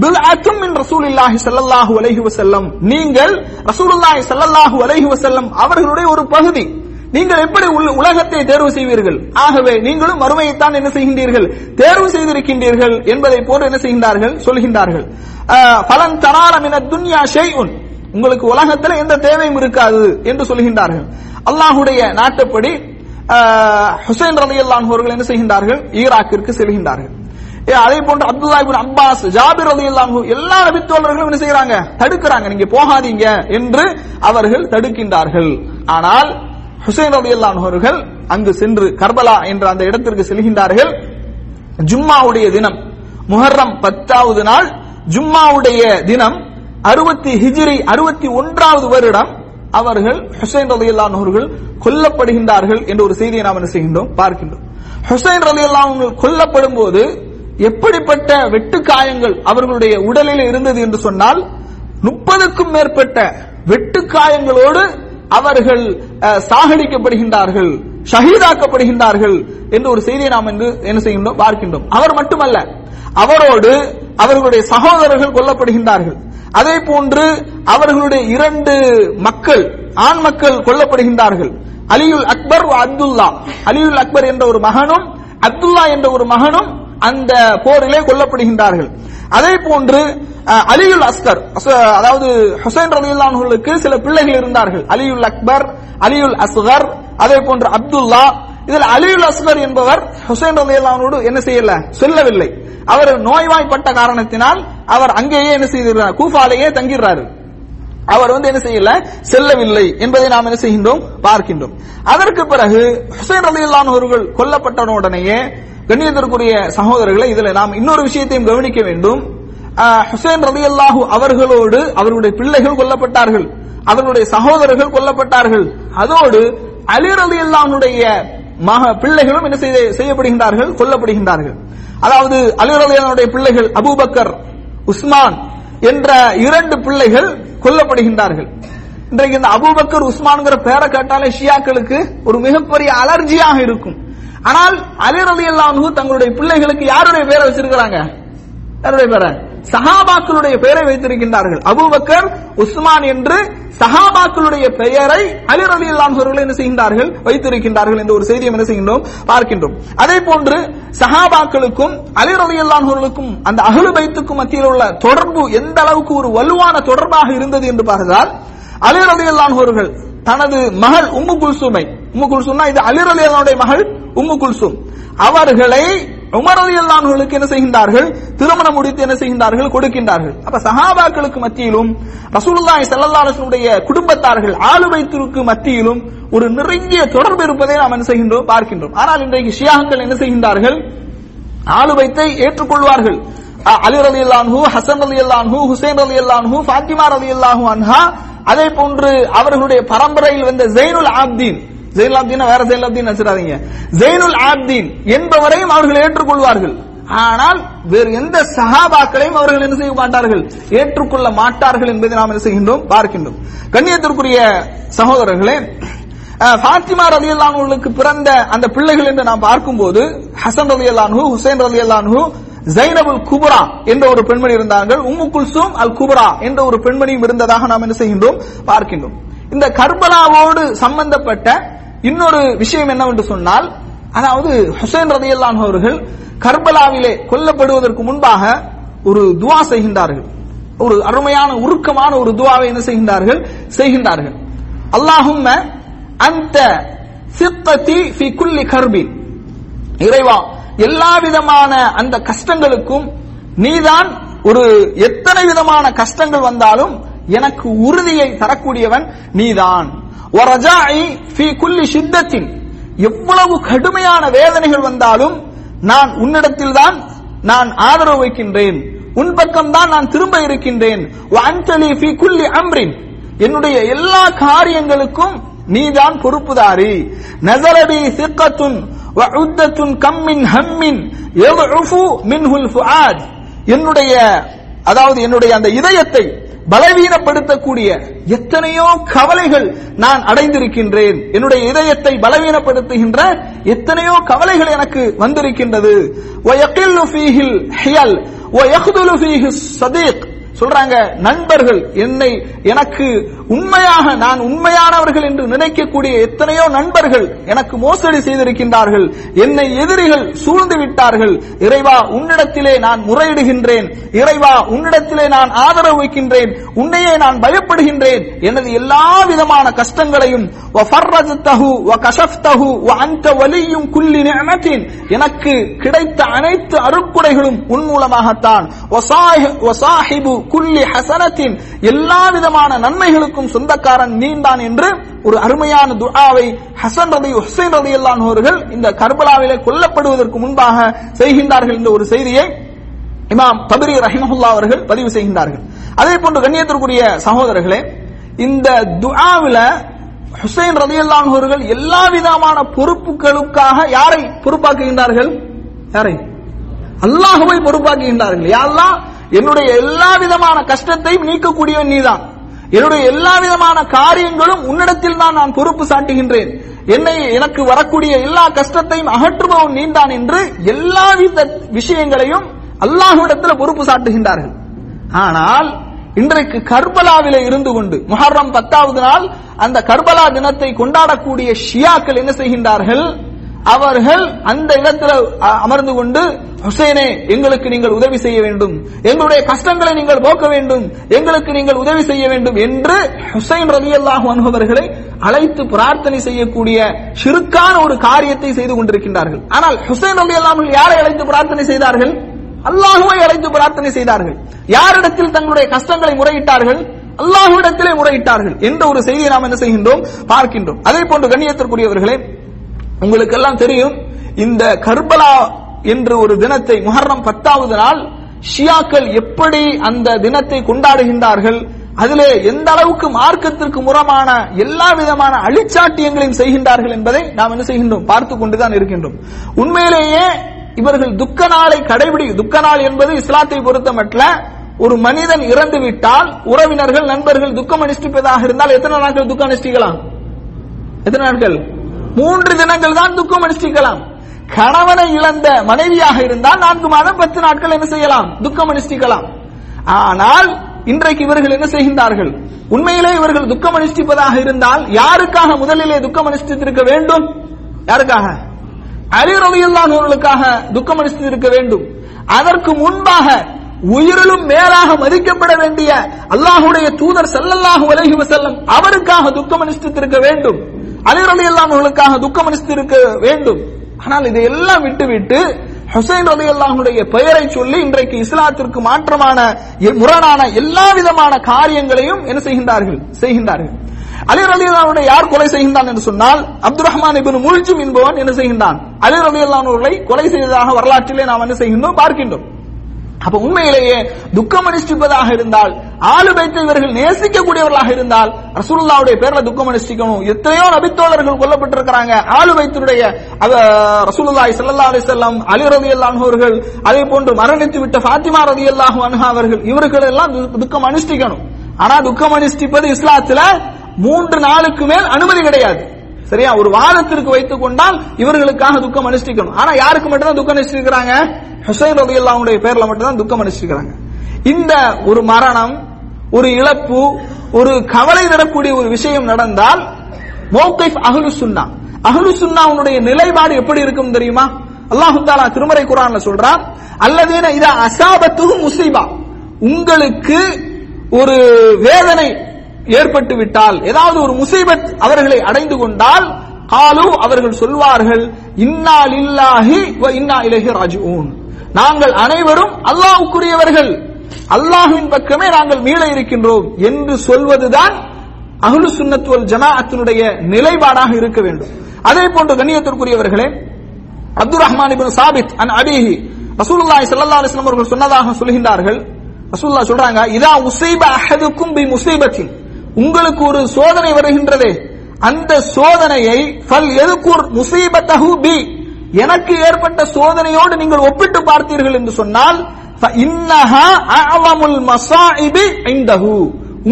A: பில்அத்தும் மின் ரசூலுல்லாஹி ஸல்லல்லாஹு அலைஹி வஸல்லம். நீங்கள் ரசூலுல்லாஹி ஸல்லல்லாஹு அலைஹி வஸல்லம் அவர்களுடைய ஒரு பகுதி. நீங்கள் எப்படி உலகத்தை தேர்வு செய்வீர்கள்? ஆகவே நீங்களும் மறுமையைத்தான் என்ன செய்கின்றீர்கள்? தேர்வு செய்திருக்கின்றீர்கள் என்பதை போன்று என்ன செய்கின்றார்கள்? சொல்கின்றார்கள். பலன் தரான என துன்யா ஷைஉன். உங்களுக்கு உலகத்தில் எந்த தேவையும் இருக்காது என்று சொல்கின்றார்கள். அல்லாஹுடைய நாட்டுப்படி ஆஹ், ஹுசைன் ரலியல்லாஹு அவர்கள் என்ன செய்கின்றார்கள்? ஈராக்கிற்கு செல்கின்றார்கள். ஏ, அதே போன்று அப்துல்லா இப்னு அப்பாஸ் ஜாபிர் ரலியல்லாஹு எல்லா நபித்தோழர்களும் என்ன செய்யறாங்க? தடுக்கிறாங்க. நீங்க போகாதீங்க என்று அவர்கள் தடுக்கின்றார்கள். ஆனால் ஹுசைன் ரலியல்லாஹு அவர்கள் அங்கு சென்று கர்பலா என்ற அந்த இடத்திற்கு செல்கின்றார்கள். ஜும்மாவுடைய தினம் முஹர்ரம் பத்தாவது நாள் ஜும்மாவுடைய தினம் அறுபத்தி ஹிஜிரி அறுபத்தி ஒன்றாவது வருடம் அவர்கள் ஹுசைன் ரலியல்லாஹு அவர்கள் கொல்லப்படுகின்றார்கள் என்ற ஒரு செய்தியை நாம் என்ன செய்கின்றோம்? பார்க்கின்றோம். ஹுசைன் ரலியல்லாஹு அவர்கள் கொல்லப்படும் போது எப்படிப்பட்ட வெட்டு காயங்கள் அவர்களுடைய உடலில் இருந்தது என்று சொன்னால் முப்பதுக்கும் மேற்பட்ட வெட்டு காயங்களோடு அவர்கள் சாகடிக்கப்படுகின்றார்கள் ஷஹீதாக்கப்படுகின்றார்கள் என்று ஒரு செய்தியை நாம் என்ன செய்கின்றோம் பார்க்கின்றோம். அவர் மட்டுமல்ல அவரோடு அவர்களுடைய சகோதரர்கள் கொல்லப்படுகின்றார்கள். அதே போன்று அவர்களுடைய இரண்டு மக்கள் ஆண் மக்கள் கொல்லப்படுகின்றார்கள். அலியுல் அக்பர் அப்துல்லா. அலியுல் அக்பர் என்ற ஒரு மகனும் அப்துல்லா என்ற ஒரு மகனும் அந்த போரிலே கொல்லப்படுகின்றார்கள். அதே போன்று அலியுல் அஸ்கர் அதாவது ஹுசைன் ரலியல்லாஹுவுக்கு சில பிள்ளைகள் இருந்தார்கள். அலியுல் அக்பர் அலியுல் அஸ்கர் அதே போன்று அப்துல்லா. இதில் அலியுல் அஸ்கர் என்பவர் ஹுசைன் ரலியல்லாஹு என்ன செய்யல? சொல்லவில்லை. அவர் நோய்வாய்ப்பட்ட காரணத்தினால் அவர் அங்கேயே என்ன செய்திருக்கிறார்? கூஃபாலேயே தங்கிடுறாரு. அவர் வந்து என்ன செய்யல? செல்லவில்லை என்பதை நாம் என்ன செய்கின்றோம்? பார்க்கின்றோம். அதற்கு பிறகு ஹுசைன் ரலியல்லாஹு அவர்கள் கொல்லப்பட்டனுடனேயே கண்ணியத்திற்குரிய சகோதரர்களை இதுல நாம் இன்னொரு விஷயத்தையும் கவனிக்க வேண்டும். ஹுசைன் ரதி அல்லாஹு அவர்களோடு அவருடைய பிள்ளைகள் கொல்லப்பட்டார்கள். அவருடைய சகோதரர்கள் கொல்லப்பட்டார்கள். அதோடு அலி ரலியல்லாஹுடைய மக பிள்ளைகளும் என்ன செய்யப்படுகின்றார்கள்? கொல்லப்படுகின்றார்கள். அதாவது அலி ரலியல்லாஹுடைய பிள்ளைகள் அபூபக்கர் உஸ்மான் என்ற இரண்டு பிள்ளைகள் கொல்லப்படுகின்றார்கள். இன்றைக்கு இந்த அபூபக்கர் உஸ்மான்ங்கிற பேரை கேட்டாலே ஷியாக்களுக்கு ஒரு மிகப்பெரிய அலர்ஜியாக இருக்கும். ஆனால் அலி அல்லாஹு தங்களுடைய பிள்ளைகளுக்கு யாருடைய பேரை வச்சிருக்கிறாங்க? யாருடைய பேரை? சஹாபாக்களுடைய பெயரை வைத்திருக்கின்றார்கள். அபூபக்கர் உஸ்மான் என்று சஹாபாக்களுடைய பெயரை அலி ரலியல்லாஹு என்ன செய்கின்றார்கள்? வைத்திருக்கின்றார்கள் என்ற ஒரு செய்தியை என்ன செய்கின்றோம்? பார்க்கின்றோம். அதே போன்று சஹாபாக்களுக்கும் அலி ரலியல்லாஹு அந்த அகலு பைத்துக்கும் மத்தியில் உள்ள தொடர்பு எந்த அளவுக்கு ஒரு வலுவான தொடர்பாக இருந்தது என்று பார்த்தால் அலி ரலியல்லாஹு தனது மகள் உம்மு குல்சுமை உம்மு குல்சும்னா இது அலி மகள் உம்மு குல்சும். அவர்களை உமர் ரலியல்லாஹுகளுக்கு என்ன செய்கின்றார்கள்? திருமணம் முடித்து என்ன செய்கின்றார்கள்? கொடுக்கின்றார்கள். அப்ப சஹாபாக்களுக்கு மத்தியிலும் ரசூலுல்லாய் ஸல்லல்லாஹு அலைஹி குடும்பத்தார்கள் ஆளுமைத்திற்கு மத்தியிலும் ஒரு நெருங்கிய தொடர்பு இருப்பதை நாம் என்ன செய்கின்றோம்? பார்க்கின்றோம். ஆனால் இன்றைக்கு ஷியாக்கள் என்ன செய்கின்றார்கள்? ஆளுமைத்தை ஏற்றுக்கொள்வார்கள். அலி அலி அல்லான்ஹூ ஹசன் ரலியல்லாஹு ஹுசைன் ரலியல்லாஹு ஃபாத்திமா ரலியல்லாஹு அன்ஹா அதே போன்று அவர்களுடைய பரம்பரையில் வந்த ஜெயினுல் ஆப்தீன் ஜெயினுல் ஆப்தீன் வேற ஜெயினுல் ஆப்தீன் ஜெயினுல் ஆப்தீன் என்பவரையும் அவர்கள் ஏற்றுக்கொள்வார்கள். ஆனால் வேறு எந்த சகாபாக்களையும் அவர்கள் என்ன செய்ய மாட்டார்கள்? ஏற்றுக்கொள்ள மாட்டார்கள் என்பதை நாம் என்ன செய்கின்றோம்? பார்க்கின்றோம். கண்ணியத்திற்குரிய சகோதரர்களே ஃபாத்திமா ஃபாத்திமா ரலியல்லாஹுவுக்கு பிறந்த அந்த பிள்ளைகள் என்று நாம் பார்க்கும்போது ஹசன் ரலியல்லாஹு ஹுசைன் ரலியல்லாஹு ஜைனபுல் குப்ரா என்ற ஒரு பெண்மணி இருந்தார்கள். உம்மு குல்சூம் அல் குபுரா என்ற ஒரு பெண்மணியும் இருந்ததாக நாம் என்ன செய்கின்றோம்? பார்க்கின்றோம். இந்த கர்பலாவோடு சம்பந்தப்பட்ட இன்னொரு விஷயம் என்னவென்று சொன்னால் அதாவது ஹுசைன் ரலியல்லாஹு அவர்கள் கர்பலாவிலே கொல்லப்படுவதற்கு முன்பாக ஒரு துவா செய்கின்றார்கள். ஒரு அருமையான உருக்கமான ஒரு துவாவை என்ன செய்கின்றார்கள்? செய்கின்றார்கள். அல்லாஹும்ம அந்த சித்தத்தி ஃபி குல்லி கர்பின். இறைவா எல்லா விதமான அந்த கஷ்டங்களுக்கும் நீதான் ஒரு எத்தனை விதமான கஷ்டங்கள் வந்தாலும் எனக்கு உறுதியை தரக்கூடியவன் நீதான். ஃபி குல்லி ஷித்தத்தின் எவ்வளவு கடுமையான வேதனைகள் வந்தாலும் நான் உன்னிடத்தில் தான் நான் ஆதரவு வைக்கின்றேன். உன் பக்கம் தான் நான் திரும்ப இருக்கின்றேன். வஅன்தலி குல்லி அம்ரின் என்னுடைய எல்லா காரியங்களுக்கும் நீதான் பொறுப்புதாரி. நசரபி சிக்கத்துன் வஉத்தத்துன் கம்மின் ஹம்மின் யதுஃபு மின்ஹுல் ஃபுஆத் என்னுடைய அதாவது என்னுடைய அந்த இதயத்தை பலவீனப்படுத்தக்கூடிய எத்தனையோ கவலைகள் நான் அடைந்திருக்கின்றேன். என்னுடைய இதயத்தை பலவீனப்படுத்துகின்ற எத்தனையோ கவலைகள் எனக்கு வந்திருக்கின்றது. சொல்றாங்க நண்பர்கள் என்னை எனக்கு உண்மையாக நான் உண்மையானவர்கள் என்று நினைக்கக்கூடிய எத்தனையோ நண்பர்கள் எனக்கு மோசடி செய்திருக்கின்றார்கள். என்னை எதிரிகள் சூழ்ந்து விட்டார்கள். இறைவா உன்னிடத்திலே நான் முறையிடுகின்றேன். இறைவா உன்னிடத்திலே நான் ஆதரவு வைக்கின்றேன். உன்னையே நான் பயப்படுகின்றேன். எனது எல்லா விதமான கஷ்டங்களையும் எனக்கு கிடைத்த அனைத்து அருக்குடைகளும் உன் மூலமாகத்தான். குல்லி ஹசனத்தின் எல்லா விதமான நன்மைகளுக்கும் சொந்தக்காரன் நீந்தான் என்று ஒரு அருமையான துஆவை ஹசன் ரதி ஹுசைன் ரதி அல்லான் இந்த கர்பலாவிலே கொல்லப்படுவதற்கு முன்பாக செய்கின்றார்கள் இந்த ஒரு செய்தியை இமாம் தபிரி ரஹிமஹுல்லா அவர்கள் பதிவு செய்கின்றார்கள். அதே போன்று கண்ணியத்திற்குரிய சகோதரர்களே இந்த துஆவில ஹுசைன் ரதி அல்லான் அவர்கள் எல்லா விதமான பொறுப்புகளுக்காக யாரை பொறுப்பாக்குகின்றார்கள்? யாரை? அல்லாஹுவை பொறுப்பாக்குகின்றார்கள். யாரெல்லாம் என்னுடைய எல்லா விதமான கஷ்டத்தையும் நீக்கக்கூடியவன் நீதான். என்னுடைய எல்லா விதமான காரியங்களும் உன்னிடத்தில் தான் நான் பொறுப்பு சாட்டுகின்றேன். என்னை எனக்கு வரக்கூடிய எல்லா கஷ்டத்தையும் அகற்றுபவன் நீந்தான் என்று எல்லா வித விஷயங்களையும் அல்லாஹ்விடத்தில் பொறுப்பு சாட்டுகின்றார்கள். ஆனால் இன்றைக்கு கர்பலாவில இருந்து கொண்டு முஹர்ரம் பத்தாவது நாள் அந்த கர்பலா தினத்தை கொண்டாடக்கூடிய ஷியாக்கள் என்ன செய்கின்றார்கள்? அவர்கள் அந்த இடத்துல அமர்ந்து கொண்டு ஹுசைனே எங்களுக்கு நீங்கள் உதவி செய்ய வேண்டும். எங்களுடைய கஷ்டங்களை நீங்கள் போக்க வேண்டும். எங்களுக்கு நீங்கள் உதவி செய்ய வேண்டும். என்று ஹுசைன் ரவி அல்லாஹு அவர்களை அழைத்து பிரார்த்தனை செய்யக்கூடிய சிறுக்கான ஒரு காரியத்தை செய்து கொண்டிருக்கின்றார்கள். ஆனால் ஹுசைன் ரவி அல்லாமல் யாரை அழைத்து பிரார்த்தனை செய்தார்கள்? அல்லாஹுவை அழைத்து பிரார்த்தனை செய்தார்கள். யாரிடத்தில் தங்களுடைய கஷ்டங்களை முறையிட்டார்கள்? அல்லாஹுவிடத்திலே முறையிட்டார்கள். என்ற ஒரு செய்தியை நாம் என்ன செய்கின்றோம்? பார்க்கின்றோம். அதே போன்று கண்ணியத்திற்குரியவர்களே உங்களுக்கு எல்லாம் தெரியும் இந்த கர்பலா என்ற ஒரு தினத்தை முஹர்ரம் பத்தாவது நாள் ஷியாக்கள் எப்படி அந்த தினத்தை கொண்டாடுகின்றார்கள் அதிலே எந்த அளவுக்கு மார்க்கத்திற்கு முறமான எல்லா விதமான அழிச்சாட்டியங்களையும் செய்கின்றார்கள் என்பதை நாம் என்ன செய்கின்றோம் பார்த்து கொண்டுதான் இருக்கின்றோம். உண்மையிலேயே இவர்கள் துக்க நாளை கடைபிடி துக்க நாள் என்பது இஸ்லாத்தை பொறுத்தமட்ல ஒரு மனிதன் இறந்து விட்டால் உறவினர்கள் நண்பர்கள் துக்கம் அனுஷ்டிப்பதாக இருந்தால் எத்தனை நாட்கள் துக்கம் அனுஷ்டிக்கலாம் எத்தனை நாட்கள்? மூன்று தினங்கள் தான் துக்கம் அனுஷ்டிக்கலாம். கணவனை இழந்த மனைவியாக இருந்தால் நான்கு மாதம் பத்து நாட்கள் என்ன செய்யலாம்? துக்கம் அனுஷ்டிக்கலாம். ஆனால் இன்றைக்கு இவர்கள் என்ன செய்கின்றார்கள்? உண்மையிலே இவர்கள் துக்கம் அனுஷ்டிப்பதாக இருந்தால் யாருக்காக முதலிலே துக்கம் அனுஷ்டித்திருக்க வேண்டும்? யாருக்காக? அலி ரலியல்லாஹுவுக்காக துக்கம் அனுஷ்டித்திருக்க வேண்டும். அதற்கு முன்பாக உயிரிலும் மேலாக மதிக்கப்பட வேண்டிய அல்லாஹுடைய தூதர் ஸல்லல்லாஹு அலைஹி செல்லும் அவருக்காக துக்கம் அனுஷ்டித்திருக்க வேண்டும். அலி அவர்களுக்காக துக்கம் அனுஷ்டித்திருக்க வேண்டும். ஆனால் இதையெல்லாம் விட்டுவிட்டு ஹுசைன் ரலி அல்லாஹுடைய பெயரை சொல்லி இன்றைக்கு இஸ்லாத்திற்கு மாற்றமான எ- முரணான எல்லா விதமான காரியங்களையும் என்ன செய்கின்றார்கள்? செய்கின்றார்கள். அலி ரலி அல்லாவுடைய யார் கொலை செய்கின்றான் என்று சொன்னால் அப்துல் ரஹ்மான் இபின் முல்ஜும் என்பவன் என்ன செய்கின்றான்? அலி ரலி அல்லாஹுவை கொலை செய்ததாக வரலாற்றிலே நாம் என்ன செய்கின்றோம்? பார்க்கின்றோம். அப்ப உண்மையிலேயே துக்கம் அனுஷ்டிப்பதாக இருந்தால் ஆளு வைத்து இவர்கள் நேசிக்கக்கூடியவர்களாக இருந்தால் ரசூல்லாவுடைய பேர்ல துக்கம் அனுஷ்டிக்கணும். எத்தனையோ நபித்தோழர்கள் கொல்லப்பட்டிருக்கிறாங்க. ஆளு வைத்தினுடைய ரசூலுல்லாஹி ஸல்லல்லாஹு அலைஹி வஸல்லம் அலி ரலியல்லாஹு அல்லாஹர்கள் அதே போன்று மரணித்து விட்ட ஃபாத்திமா ரலியல்லாஹு அன்ஹா அவர்கள் இவர்கள் எல்லாம் துக்கம் அனுஷ்டிக்கணும். ஆனா துக்கம் அனுஷ்டிப்பது இஸ்லாத்துல மூன்று நாளுக்கு மேல் அனுமதி கிடையாது. சரியா? ஒரு வாரத்திற்கு வைத்துக் கொண்டால் இவர்களுக்காக துக்கம் அனுஷ்டிக்கணும். ஆனா யாருக்கு மட்டும்தான் துக்கம் அனுஷ்டிக்கிறாங்க? ஹுசைன் ரவி அல்லாவுடைய பேர்ல மட்டும்தான் துக்கம் அனுஷ்டிக்கிறாங்க. இந்த ஒரு மரணம் ஒரு இழப்பு ஒரு கவலை தரக்கூடிய ஒரு விஷயம் நடந்தால் மோகைஃப் அகலு சுன்னா. அகலு சுன்னாவுடைய நிலைப்பாடு எப்படி இருக்கும் தெரியுமா? அல்லாஹு தாலா திருமறை குரான்ல சொல்றான் அல்லதேன இத அசாபத்துஹு முசீபா. உங்களுக்கு ஒரு வேதனை ஏற்பட்டு விட்டால் ஏதாவது ஒரு முசைபத் அவர்களை அடைந்து கொண்டால் காலு அவர்கள் சொல்வார்கள் இன்னா லில்லாஹி வ இன்னா இலைஹி ராஜிஊன். நாங்கள் அனைவரும் அல்லாஹ்வுக்குரியவர்கள். அல்லாஹ்வின் பக்கமே நாங்கள் மீள இருக்கின்றோம் என்று சொல்வதுதான் அகுலு சுன்னத் ஜமாஅத்தினுடைய நிலைப்பாடாக இருக்க வேண்டும். அதே போன்று கண்ணியத்திற்குரியவர்களே அப்துல் ரஹ்மான் இப்னு சாபித் அன் அபிஹி ரசூலுல்லாஹி ஸல்லல்லாஹு அலைஹி வஸல்லம் அவர்கள் சொன்னதாக சொல்கின்றார்கள். ரசூலுல்லாஹ் சொல்றாங்க இதா உஸைப அஹதுக்கும் பி முசைபத்தின் உங்களுக்கு ஒரு சோதனை வருகின்றதே. அந்த சோதனையை ஃபல் எதுக்கூர் முசீபத்தஹு பி. எனக்கு ஏற்பட்ட சோதனையோடு நீங்கள் ஒப்பிட்டு பார்த்தீர்கள் என்று சொன்னால்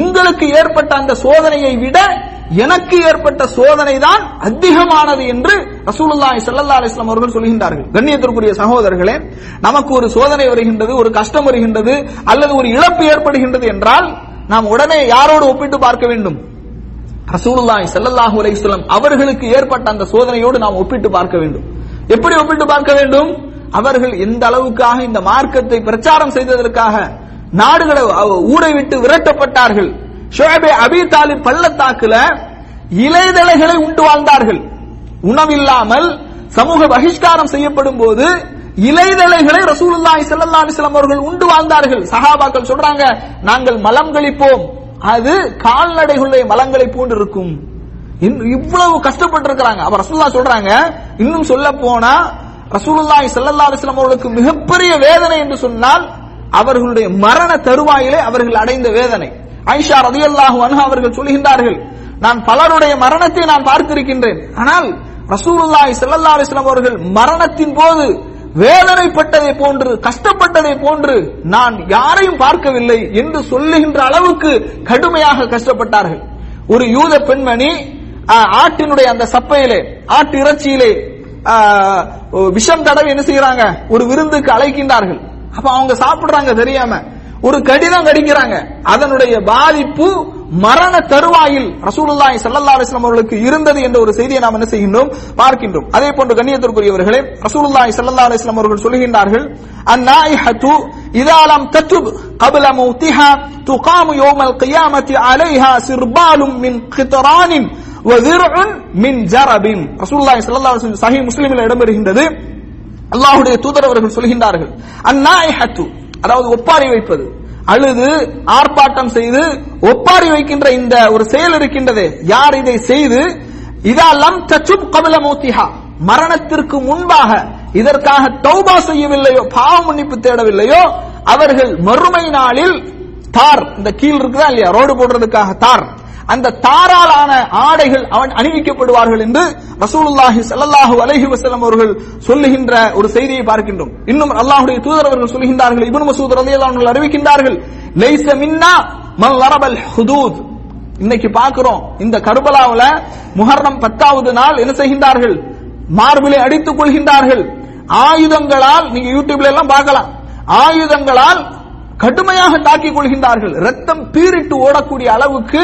A: உங்களுக்கு ஏற்பட்ட அந்த சோதனையை விட எனக்கு ஏற்பட்ட சோதனை தான் அதிகமானது என்று ரசூலுல்லாஹி ஸல்லல்லாஹு அலைஹி வஸல்லம் அவர்கள் சொல்கின்றார்கள். கண்ணியத்திற்குரிய சகோதரர்களே நமக்கு ஒரு சோதனை வருகின்றது ஒரு கஷ்டம் வருகின்றது அல்லது ஒரு இழப்பு ஏற்படுகின்றது என்றால் நாம் உடனே யாரோடு ஒப்பிட்டு பார்க்க வேண்டும்? ரசூலுல்லாஹி ஸல்லல்லாஹு அலைஹி வஸல்லம் அவர்களுக்கு ஏற்பட்ட அந்த சோதனையோடு நாம் ஒப்பிட்டு பார்க்க வேண்டும். எப்படி ஒப்பிட்டு பார்க்க வேண்டும்? அவர்கள் எந்த அளவுக்காக இந்த மார்க்கத்தை பிரச்சாரம் செய்ததற்காக நாடுகளை அவ- ஊரை விட்டு விரட்டப்பட்டார்கள். ஷோபே அபி தாலிப் பள்ளத்தாக்குல இலைதலைகளை உண்டு வாழ்ந்தார்கள். உணவில்லாமல் சமூக பகிஷ்காரம் செய்யப்படும் போது இலைதலைகளை ரசூலுல்லாஹி ஸல்லல்லாஹு அலைஹி வஸல்லம் அவர்கள் உண்டு வாழ்ந்தார்கள். சஹாபாக்கள் சொல்றாங்க நாங்கள் மலம் கழிப்போம். அது கால்நடைகளுடைய மலங்களை போன்று இருக்கும் இவ்வளவு கஷ்டப்பட்டு இருக்கிறாங்க அப்ப ரசூல்லா சொல்றாங்க இன்னும் சொல்ல போனா ரசூலுல்லாஹி ஸல்லல்லாஹு அலைஹி வஸல்லம் அவர்களுக்கு மிகப்பெரிய வேதனை என்று சொன்னால் அவர்களுடைய மரண தருவாயிலே அவர்கள் அடைந்த வேதனை. ஐஷா ரதியல்லாஹு அன்ஹா அவர்கள் சொல்கின்றார்கள் நான் பலருடைய மரணத்தை நான் பார்த்திருக்கின்றேன். ஆனால் ரசூலுல்லாஹி ஸல்லல்லாஹு அலைஹி வஸல்லம் அவர்கள் மரணத்தின் போது வேதனைப்பட்டதை போன்று கஷ்டப்பட்டதை போன்று நான் யாரையும் பார்க்கவில்லை என்று சொல்லுகின்ற அளவுக்கு கடுமையாக கஷ்டப்பட்டார்கள். ஒரு யூத பெண்மணி ஆட்டினுடைய அந்த சப்பையிலே ஆட்டு இறைச்சியிலே விஷம் தடவை என்ன செய்யறாங்க ஒரு விருந்துக்கு அழைக்கின்றார்கள். அப்ப அவங்க சாப்பிடுறாங்க தெரியாம. ஒரு கடிதம் கடிக்கிறாங்க. அதனுடைய பாதிப்பு மரண தருவாயில் ரசூலுல்லாஹி ஸல்லல்லாஹு அலைஹி வஸல்லம் அவர்களுக்கு இருந்தது என்ற ஒரு செய்தியை நாம் என்ன செய்கின்றோம் பார்க்கின்றோம் அதே போன்று கண்ணியத்திற்குரியவர்களே ரசூலுல்லாஹி ஸல்லல்லாஹு அலைஹி வஸல்லம் அவர்கள் சொல்கின்றார்கள் அந்நாயிஹத்து இதா லம் தத்துப் قبل موتها تقام يوم القيامة عليها سربال من قطران வதிர்உன் மின் ஜரபின் ரசூலுல்லாஹி ஸல்லல்லாஹு அலைஹி வஸல்லம் சஹீஹ் முஸ்லிமில் இடம்பெறுகின்றது அல்லாஹ்வுடைய தூதர் அவர்கள் சொல்கின்றார்கள் அந்நாய்ஹத்து அதாவது ஒப்பாரி வைப்பது அழுது ஆர்ப்பாட்டம் செய்து ஒப்பாரி வைக்கின்ற இந்த ஒரு செயல் இருக்கின்றதே யார் இதை செய்து? இதெல்லாம் தச்சுப் கபில மூத்திஹா. மரணத்திற்கு முன்பாக இதற்காக தௌபா செய்யவில்லையோ பாவ மன்னிப்பு தேடவில்லையோ அவர்கள் மறுமை நாளில் தார் இந்த கீழ் இருக்குதா இல்லையா? ரோடு போடுறதுக்காக தார். அந்த தாராளான ஆடைகள் அவன் அணிவிக்கப்படுவார்கள் என்று ரசூலுல்லாஹி சல்லாஹூ அலஹி வசலம் அவர்கள் சொல்லுகின்ற ஒரு செய்தியை பார்க்கின்றோம். இன்னும் அல்லாஹுடைய தூதர் அவர்கள் சொல்லுகின்றார்கள் இப்னு மசூத் ரலியல்லாஹு அவர்கள் அறிவிக்கின்றார்கள் லைச மின்னா மல் வரபல் ஹுதூத். இன்னைக்கு பார்க்கிறோம் இந்த கர்பலாவுல முஹர்ரம் பத்தாவது நாள் என்ன செய்கின்றார்கள்? மார்பிலை அடித்துக் கொள்கின்றார்கள். ஆயுதங்களால் நீங்க யூடியூப்ல எல்லாம் பார்க்கலாம். ஆயுதங்களால் கடுமையாக தாக்கிக் கொள்கின்றார்கள். ரத்தம் பீரிட்டு ஓடக்கூடிய அளவுக்கு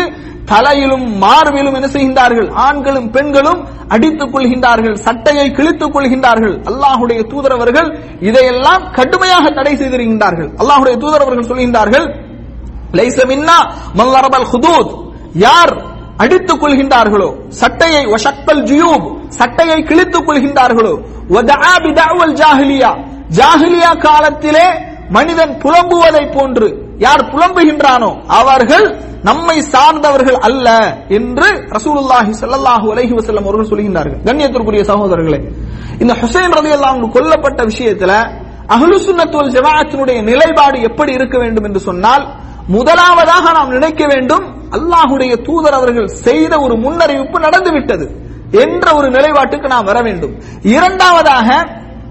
A: தலையிலும் மார்பிலும் என்ன செய்கின்றார்கள்? ஆண்களும் பெண்களும் அடித்துக் கொள்கின்றார்கள் சட்டையை கிழித்துக் கொள்கின்றார்கள். அல்லாஹுடைய தூதரவர்கள் இதையெல்லாம் கடுமையாக தடை செய்திருக்கின்றார்கள். அல்லாஹுடைய தூதரவர்கள் சொல்கின்றார்கள் ஹுதூத். யார் அடித்துக் கொள்கின்றார்களோ சட்டையை வஷக்கல் ஜியூப் சட்டையை கிழித்துக் கொள்கின்றார்களோ ஜாஹிலியா. ஜாஹிலியா காலத்திலே மனிதன் புலம்புவதை போன்று யார் புலம்புகின்றானோ அவர்கள் நம்மை சார்ந்தவர்கள் அல்ல என்று ரசூலுல்லாஹி சல்லாஹு அலஹி வசல்லம் அவர்கள் சொல்கின்றார்கள். கண்ணியத்திற்குரிய சகோதரர்களே இந்த ஹுசைன் ரலியல்லாஹு அன்ஹு கொல்லப்பட்ட விஷயத்துல அஹ்லு சுன்னத் நிலைப்பாடு எப்படி இருக்க வேண்டும் என்று சொன்னால் முதலாவதாக நாம் நினைக்க வேண்டும் அல்லாஹுடைய தூதர் அவர்கள் செய்த ஒரு முன்னறிவிப்பு நடந்துவிட்டது என்ற ஒரு நிலைப்பாட்டுக்கு நாம் வர வேண்டும். இரண்டாவதாக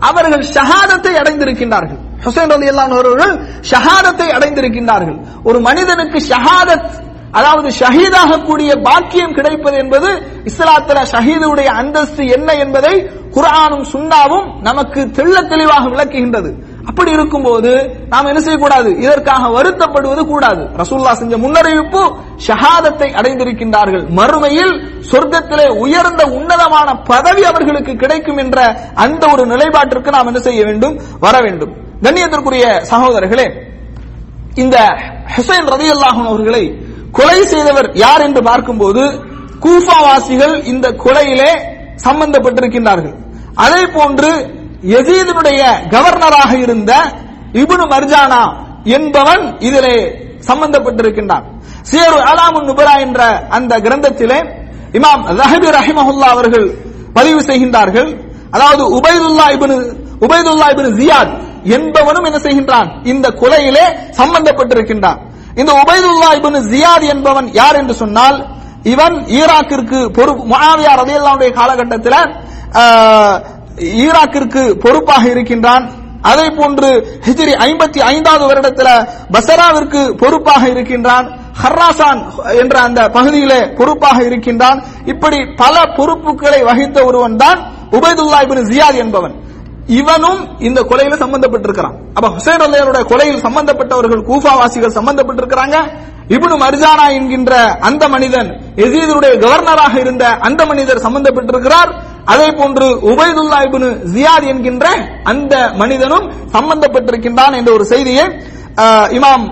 A: அவர்கள் ஷஹாதத்தை அடைந்திருக்கின்றார்கள். ஹுசைன் ரலி அவர்கள் ஷஹாதத்தை அடைந்திருக்கின்றார்கள். ஒரு மனிதனுக்கு ஷஹாதத் அதாவது ஷஹீதாக கூடிய பாக்கியம் கிடைப்பது என்பது இஸ்லாத்துல ஷஹீதுடைய அந்தஸ்து என்ன என்பதை குர்ஆனும் சுன்னாவும் நமக்கு தெள்ள தெளிவாக விளக்குகின்றது. அப்படி இருக்கும்போது நாம் என்ன செய்யக்கூடாது? இதற்காக வருத்தப்படுவது கூடாது. ரசூல்லா செஞ்ச முன்னறிவிப்பு ஷஹாதத்தை அடைந்திருக்கின்றார்கள். மறுமையில் சொர்க்கத்திலே உயர்ந்த உன்னதமான பதவி அவர்களுக்கு கிடைக்கும் என்ற அந்த ஒரு நிலைப்பாட்டிற்கு நாம் என்ன செய்ய வேண்டும்? வர வேண்டும். கண்ணியத்திற்குரிய சகோதரர்களே இந்த ஹுசைன் ரதி அவர்களை கொலை செய்தவர் யார் என்று பார்க்கும்போது கூஃபாவாசிகள் இந்த கொலையிலே சம்பந்தப்பட்டிருக்கின்றார்கள். அதே போன்று எசீதனுடைய கவர்னராக இருந்த இபுனு மர்ஜானா என்பவன் இதிலே சம்பந்தப்பட்டிருக்கின்றான். சேரு அலாமுன் நுபரா என்ற அந்த கிரந்தத்திலே இமாம் ரஹபி ரஹிமஹுல்லா அவர்கள் பதிவு செய்கின்றார்கள். அதாவது Ubaidullah ibn Ubaidullah ibn Ziyad என்பவனும் என்ன செய்கின்றான்? இந்த கொலையிலே சம்பந்தப்பட்டிருக்கின்றான். இந்த உபைதுல்லா இபின் ஜியாத் என்பவன் யார் என்று சொன்னால் இவன் ஈராக்கிற்கு பொறுப்பு முஆவியா ரதையல்லாவுடைய காலகட்டத்தில் ஈராக்கிற்கு பொறுப்பாக இருக்கின்றான். அதே போன்று ஹிஜ்ரி ஐம்பத்தி ஐந்தாவது வருடத்தில் பசராவிற்கு பொறுப்பாக இருக்கின்றான். ஹர்ராசான் என்ற அந்த பகுதியிலே பொறுப்பாக இருக்கின்றான். இப்படி பல பொறுப்புகளை வகித்த ஒருவன் தான் உபைதுல்லா இபின் ஜியாத் என்பவன். இவனும் இந்த கொலையில சம்பந்தப்பட்டிருக்கிறான். அப்ப ஹுசைன் அல்லையனுடைய கொலையில் சம்பந்தப்பட்டவர்கள் கூஃபாவாசிகள் சம்பந்தப்பட்டிருக்கிறாங்க. இப்னு மர்ஜானா என்கின்ற அந்த மனிதன் எசீதுடைய கவர்னராக இருந்த அந்த மனிதர் சம்பந்தப்பட்டிருக்கிறார். அதே போன்று உபைதுல்லா இப்னு ஜியாத் என்கின்ற அந்த மனிதனும் சம்பந்தப்பட்டிருக்கின்றான் என்ற ஒரு செய்தியை இமாம்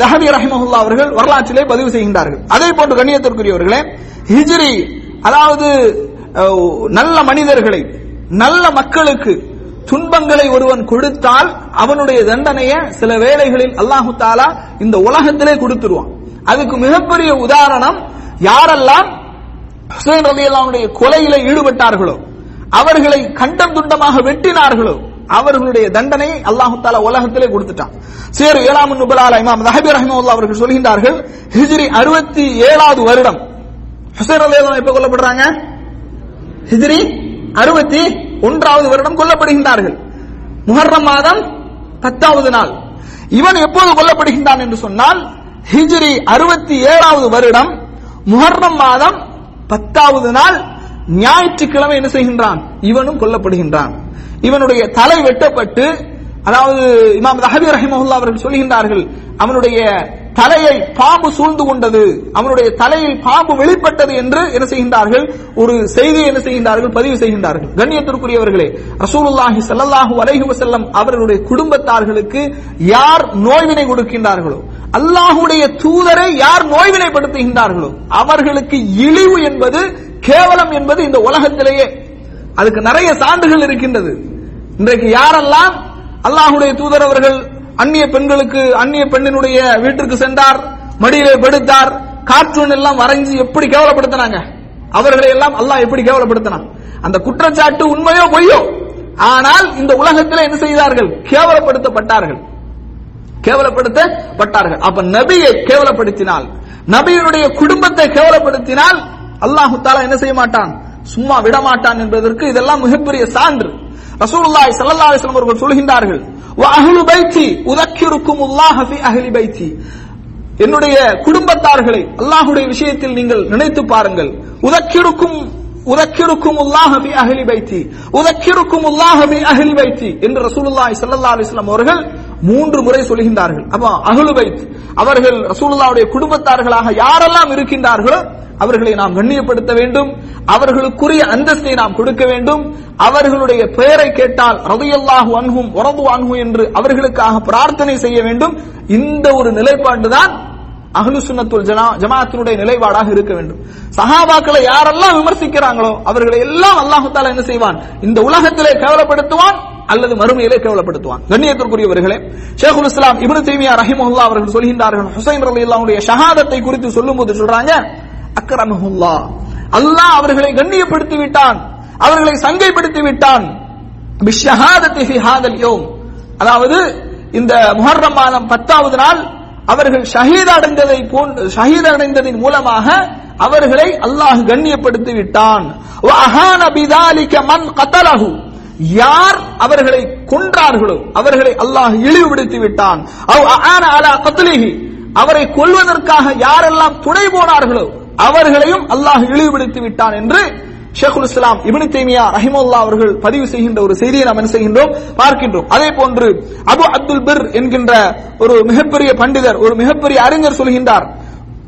A: தஹபி ரஹிமஹுல்லா அவர்கள் வரலாற்றிலே பதிவு செய்கின்றார்கள். அதே போன்று கண்ணியத்திற்குரியவர்களே ஹிஜ்ரி அதாவது நல்ல மனிதர்களை நல்ல மக்களுக்கு துன்பங்களை ஒருவன் கொடுத்தால் அவனுடைய தண்டனையை சில வேளைகளில் அல்லாஹு தாலா இந்த உலகத்திலே கொடுத்துருவான். அதுக்கு மிகப்பெரிய உதாரணம் யாரெல்லாம் ஹுசேன் ரவி அல்லாவுடைய கொலையில ஈடுபட்டார்களோ அவர்களை கண்டம் துண்டமாக வெட்டினார்களோ அவர்களுடைய தண்டனை அல்லாஹு தாலா உலகத்திலே கொடுத்துட்டான். சேர் ஏழாம் நுபலால இமாம் நஹபி ரஹிமவுல்லா அவர்கள் சொல்கின்றார்கள் ஹிஜ்ரி அறுபத்தி ஏழாவது வருடம். ஹுசைன் ரலியல்லாஹு எப்ப கொல்லப்படுறாங்க? ஹிஜ்ரி அறுபத்தி ஒன்றாவது வருடம் கொல்லப்படுகின்றார்கள். முஹர்ரம் மாதம் பத்தாவது நாள். இவன் எப்போது கொல்லப்படுகின்றான் என்று சொன்னால் ஹிஜ்ரி அறுபத்தி ஏழாவது வருடம் முஹர்ரம் மாதம் பத்தாவது நாள் ஞாயிற்றுக்கிழமை என்ன செய்கின்றான்? இவனும் கொல்லப்படுகின்றான். இவனுடைய தலை வெட்டப்பட்டு அதாவது இமாம் ரஹபி ரஹிமஹுல்லா அவர்கள் சொல்கின்றார்கள் அவனுடைய தலையை பாம்பு சூழ்ந்து கொண்டது அவனுடைய தலையில் பாம்பு வெளிப்பட்டது என்று என்ன செய்கின்றார்கள்? ஒரு செய்தியை என்ன செய்கின்றார்கள்? பதிவு செய்கின்றார்கள். கண்ணியத்திற்குரியவர்களே ரசூலுல்லாஹி ஸல்லல்லாஹு அலைஹி வசல்லம் அவர்களுடைய குடும்பத்தார்களுக்கு யார் நோய்வினை கொடுக்கின்றார்களோ அல்லாஹுடைய தூதரை யார் நோய்வினைப்படுத்துகின்றார்களோ அவர்களுக்கு இழிவு என்பது கேவலம் என்பது இந்த உலகத்திலேயே. அதுக்கு நிறைய சான்றுகள் இருக்கின்றது. இன்றைக்கு யாரெல்லாம் அல்லாஹுடைய தூதர் அவர்கள் அந்நிய பெண்களுக்கு அந்நிய பெண்ணினுடைய வீட்டிற்கு சென்றார் மடியிலே படுத்தார் கார்ட்டூன் எல்லாம் வரைஞ்சு எப்படி கேவலப்படுத்தினாங்க? அவர்களை எல்லாம் அல்லாஹ் எப்படி கேவலப்படுத்தினான்? அந்த குற்றச்சாட்டு உண்மையோ பொய்யோ? ஆனால் இந்த உலகத்தில் என்ன செய்தார்கள்? கேவலப்படுத்தப்பட்டார்கள். கேவலப்படுத்தப்பட்டார்கள். அப்ப நபியை கேவலப்படுத்தினால் நபியினுடைய குடும்பத்தை கேவலப்படுத்தினால் அல்லாஹு தாலா என்ன செய்ய மாட்டான்? சும்மா விடமாட்டான் என்பதற்கு இதெல்லாம் மிகப்பெரிய சான்று. ரசூலுல்லாஹி ஸல்லல்லாஹு அலைஹி வஸல்லம் அவர்கள் சொல்கின்றார்கள் வ அஹ்லு பைத்தி உதக்கிருக்கும் அல்லாஹ் ஃபி அஹ்லி பைத்தி. என்னுடைய குடும்பத்தார்களை அல்லாஹ்வுடைய விஷயத்தில் நீங்கள் நினைத்து பாருங்கள் உதக்கிருக்கும் உதக்கிருக்கும் அல்லாஹ பி அஹ்லி பைத்தி உதக்கிருக்கும் அல்லாஹ பி அஹ்லி பைத்தி என்று ரசூலுல்லாஹி ஸல்லல்லாஹு அலைஹி வஸல்லம் அவர்கள் மூன்று முறை சொல்கின்றார்கள். அப்ப அகலுபைத் அவர்கள் ரசூலுல்லாவுடைய குடும்பத்தார்களாக யாரெல்லாம் இருக்கின்றார்களோ அவர்களை நாம் கண்ணியப்படுத்த வேண்டும். அவர்களுக்குரிய அந்தஸ்தை நாம் கொடுக்க வேண்டும். அவர்களுடைய பெயரை கேட்டால் ரதையல்லாஹு அன்ஹும் உறவு அன்ஹு என்று அவர்களுக்காக பிரார்த்தனை செய்ய வேண்டும். இந்த ஒரு நிலைப்பாடுதான் தான் சுனத்துல் ஜனா ஜமாத்தினுடைய நிலைப்பாடாக இருக்க வேண்டும். சஹாபாக்களை யாரெல்லாம் விமர்சிக்கிறாங்களோ அவர்களை எல்லாம் அல்லாஹு தாலா என்ன செய்வான்? இந்த உலகத்திலே கவலைப்படுத்துவான். அல்லது மறுமையிலே கேவலப்படுத்துவான். கண்ணியத்திற்குரியவர்களே ஷேகுல் இஸ்லாம் இப்னு தீமியா ரஹிமுல்லா அவர்கள் சொல்கின்றார்கள் ஹுசைன் ரலியல்லாஹுடைய ஷஹாதத்தை குறித்து சொல்லும்போது சொல்றாங்க அக்ரமஹுல்லா. அல்லாஹ் அவர்களை கண்ணியப்படுத்தி விட்டான் அவர்களை சங்கைப்படுத்தி விட்டான் அதாவது இந்த முஹர்ரம் மாதம் பத்தாவது நாள் அவர்கள் ஷஹீத் அடைந்ததை ஷஹீத் அடைந்ததின் மூலமாக அவர்களை அல்லாஹ் கண்ணியப்படுத்தி விட்டான் யார் அவர்களை கொன்றார்களோ அவர்களை அல்லாஹ் இழிவுபடுத்தி விட்டான். அவரை கொல்வதற்காக யாரெல்லாம் துணை போனார்களோ அவர்களையும் அல்லாஹ் இழிவுபடுத்தி விட்டான் என்று ஷேகுல் இஸ்லாம் இபின் தேமியா ரஹிமுல்லா அவர்கள் பதிவு செய்கின்ற ஒரு செய்தியை நாம் என்ன செய்கின்றோம்? பார்க்கின்றோம். அதே போன்று அபு அப்துல் பிர் என்கின்ற ஒரு மிகப்பெரிய பண்டிதர் ஒரு மிகப்பெரிய அறிஞர் சொல்கின்றார்.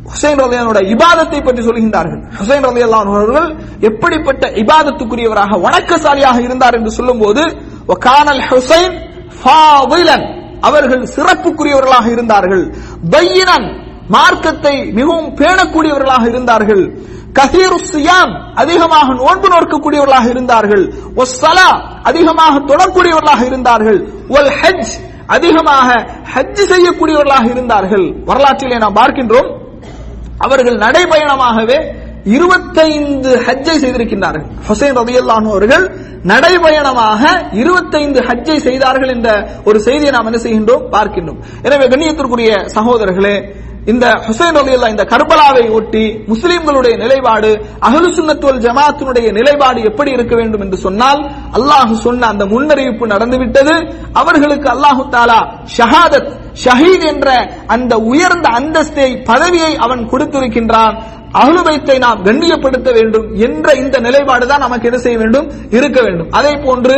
A: ஹுசைன் ரலியானுடைய இபாதத்தை பற்றி சொல்கின்றார்கள். ஹுசைன் ரலியல்லாஹு அவர்கள் எப்படிப்பட்ட இபாதத்துக்குரியவராக வணக்கசாலியாக இருந்தார் என்று சொல்லும் போது ஹுசைன் அவர்கள் சிறப்புக்குரியவர்களாக இருந்தார்கள். பையினன் மார்க்கத்தை மிகவும் பேணக்கூடியவர்களாக இருந்தார்கள். கசீரு சியாம் அதிகமாக நோன்பு நோக்கக்கூடியவர்களாக இருந்தார்கள். ஒஸ்ஸலா அதிகமாக தொடரக்கூடியவர்களாக இருந்தார்கள். ஒல் ஹஜ் அதிகமாக ஹஜ் செய்யக்கூடியவர்களாக இருந்தார்கள். வரலாற்றிலே நாம் பார்க்கின்றோம் அவர்கள் நடைபயணமாகவே இருபத்தைந்து ஹஜ்ஜை செய்திருக்கின்றார்கள். ஹுசைன் ரபியல்லான் அவர்கள் நடைபயணமாக இருபத்தைந்து ஹஜ்ஜை செய்தார்கள் என்ற ஒரு செய்தியை நாம் என்ன செய்கின்றோம்? பார்க்கின்றோம். எனவே கண்ணியத்திற்குரிய சகோதரர்களே இந்த ஹுசைன் ரலியல்லா இந்த கர்பலாவை ஒட்டி முஸ்லிம்களுடைய நிலைப்பாடு அஹ்லு சுன்னத்துவல் ஜமாத்தினுடைய நிலைப்பாடு எப்படி இருக்க வேண்டும் என்று சொன்னால் அல்லாஹு சொன்ன அந்த முன்னறிவிப்பு நடந்துவிட்டது. அவர்களுக்கு அல்லாஹு தாலா ஷஹாதத் ஷஹீத் என்ற அந்த உயர்ந்த அந்தஸ்தை பதவியை அவன் கொடுத்திருக்கின்றான். அகலுபைத்தை நாம் கண்ணியப்படுத்த வேண்டும் என்ற இந்த நிலைப்பாடு தான் நமக்கு என்ன செய்ய வேண்டும்? இருக்க வேண்டும். அதே போன்று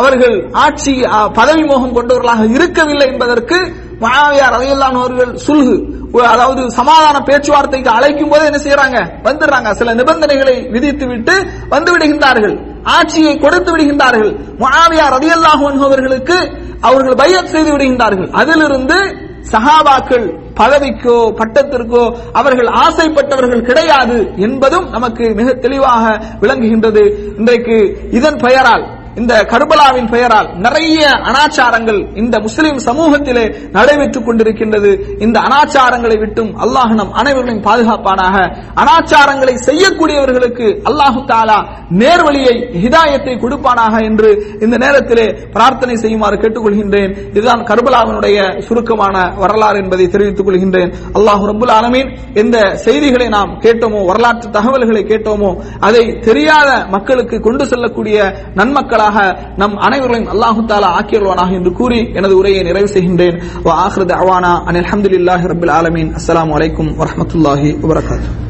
A: அவர்கள் ஆட்சி பதவி மோகம் கொண்டவர்களாக இருக்கவில்லை என்பதற்கு மாவியார் அதையெல்லாம் அவர்கள் சுல்கு அதாவது சமாதான பேச்சுவார்த்தைக்கு அழைக்கும் போது என்ன செய்யறாங்க வந்துடுறாங்க. சில நிபந்தனைகளை விதித்து விட்டு வந்து விடுகின்றார்கள். ஆட்சியை கொடுத்து விடுகின்றார்கள். முஆவியார் ரலியல்லாஹு அவர்களுக்கு அவர்கள் பையத் செய்து விடுகின்றார்கள். அதிலிருந்து சஹாபாக்கள் பதவிக்கோ பட்டத்திற்கோ அவர்கள் ஆசைப்பட்டவர்கள் கிடையாது என்பதும் நமக்கு மிக தெளிவாக விளங்குகின்றது. இன்றைக்கு இதன் பெயரால் இந்த கர்பலாவின் பெயரால் நிறைய அனாச்சாரங்கள் இந்த முஸ்லிம் சமூகத்திலே நடைபெற்றுக் கொண்டிருக்கின்றது. இந்த அனாச்சாரங்களை விட்டும் அல்லாஹ் நம் அனைவர்களையும் பாதுகாப்பானாக. அனாச்சாரங்களை செய்யக்கூடியவர்களுக்கு அல்லாஹு தாலா நேர்வழியை ஹிதாயத்தை கொடுப்பானாக என்று இந்த நேரத்திலே பிரார்த்தனை செய்யுமாறு கேட்டுக்கொள்கின்றேன். இதுதான் கர்பலாவினுடைய சுருக்கமான வரலாறு என்பதை தெரிவித்துக் கொள்கின்றேன். அல்லாஹ் ரபுல் ஆலமீன் எந்த செய்திகளை நாம் கேட்டோமோ வரலாற்று தகவல்களை கேட்டோமோ அதை தெரியாத மக்களுக்கு கொண்டு செல்லக்கூடிய நன்மக்களாக நம் அனைவர்களையும் அல்லாஹு தாலா ஆக்கியல்வானாக என்று கூறி எனது உரையை நிறைவு செய்கின்றேன். வ ஆஹ்ரத் அவானா அனில் அஹமதுல்லாஹி ரபில் ஆலமீன். அஸ்ஸலாமு அலைக்கும் வரஹ்மத்துல்லாஹி வபரகாத்துஹு.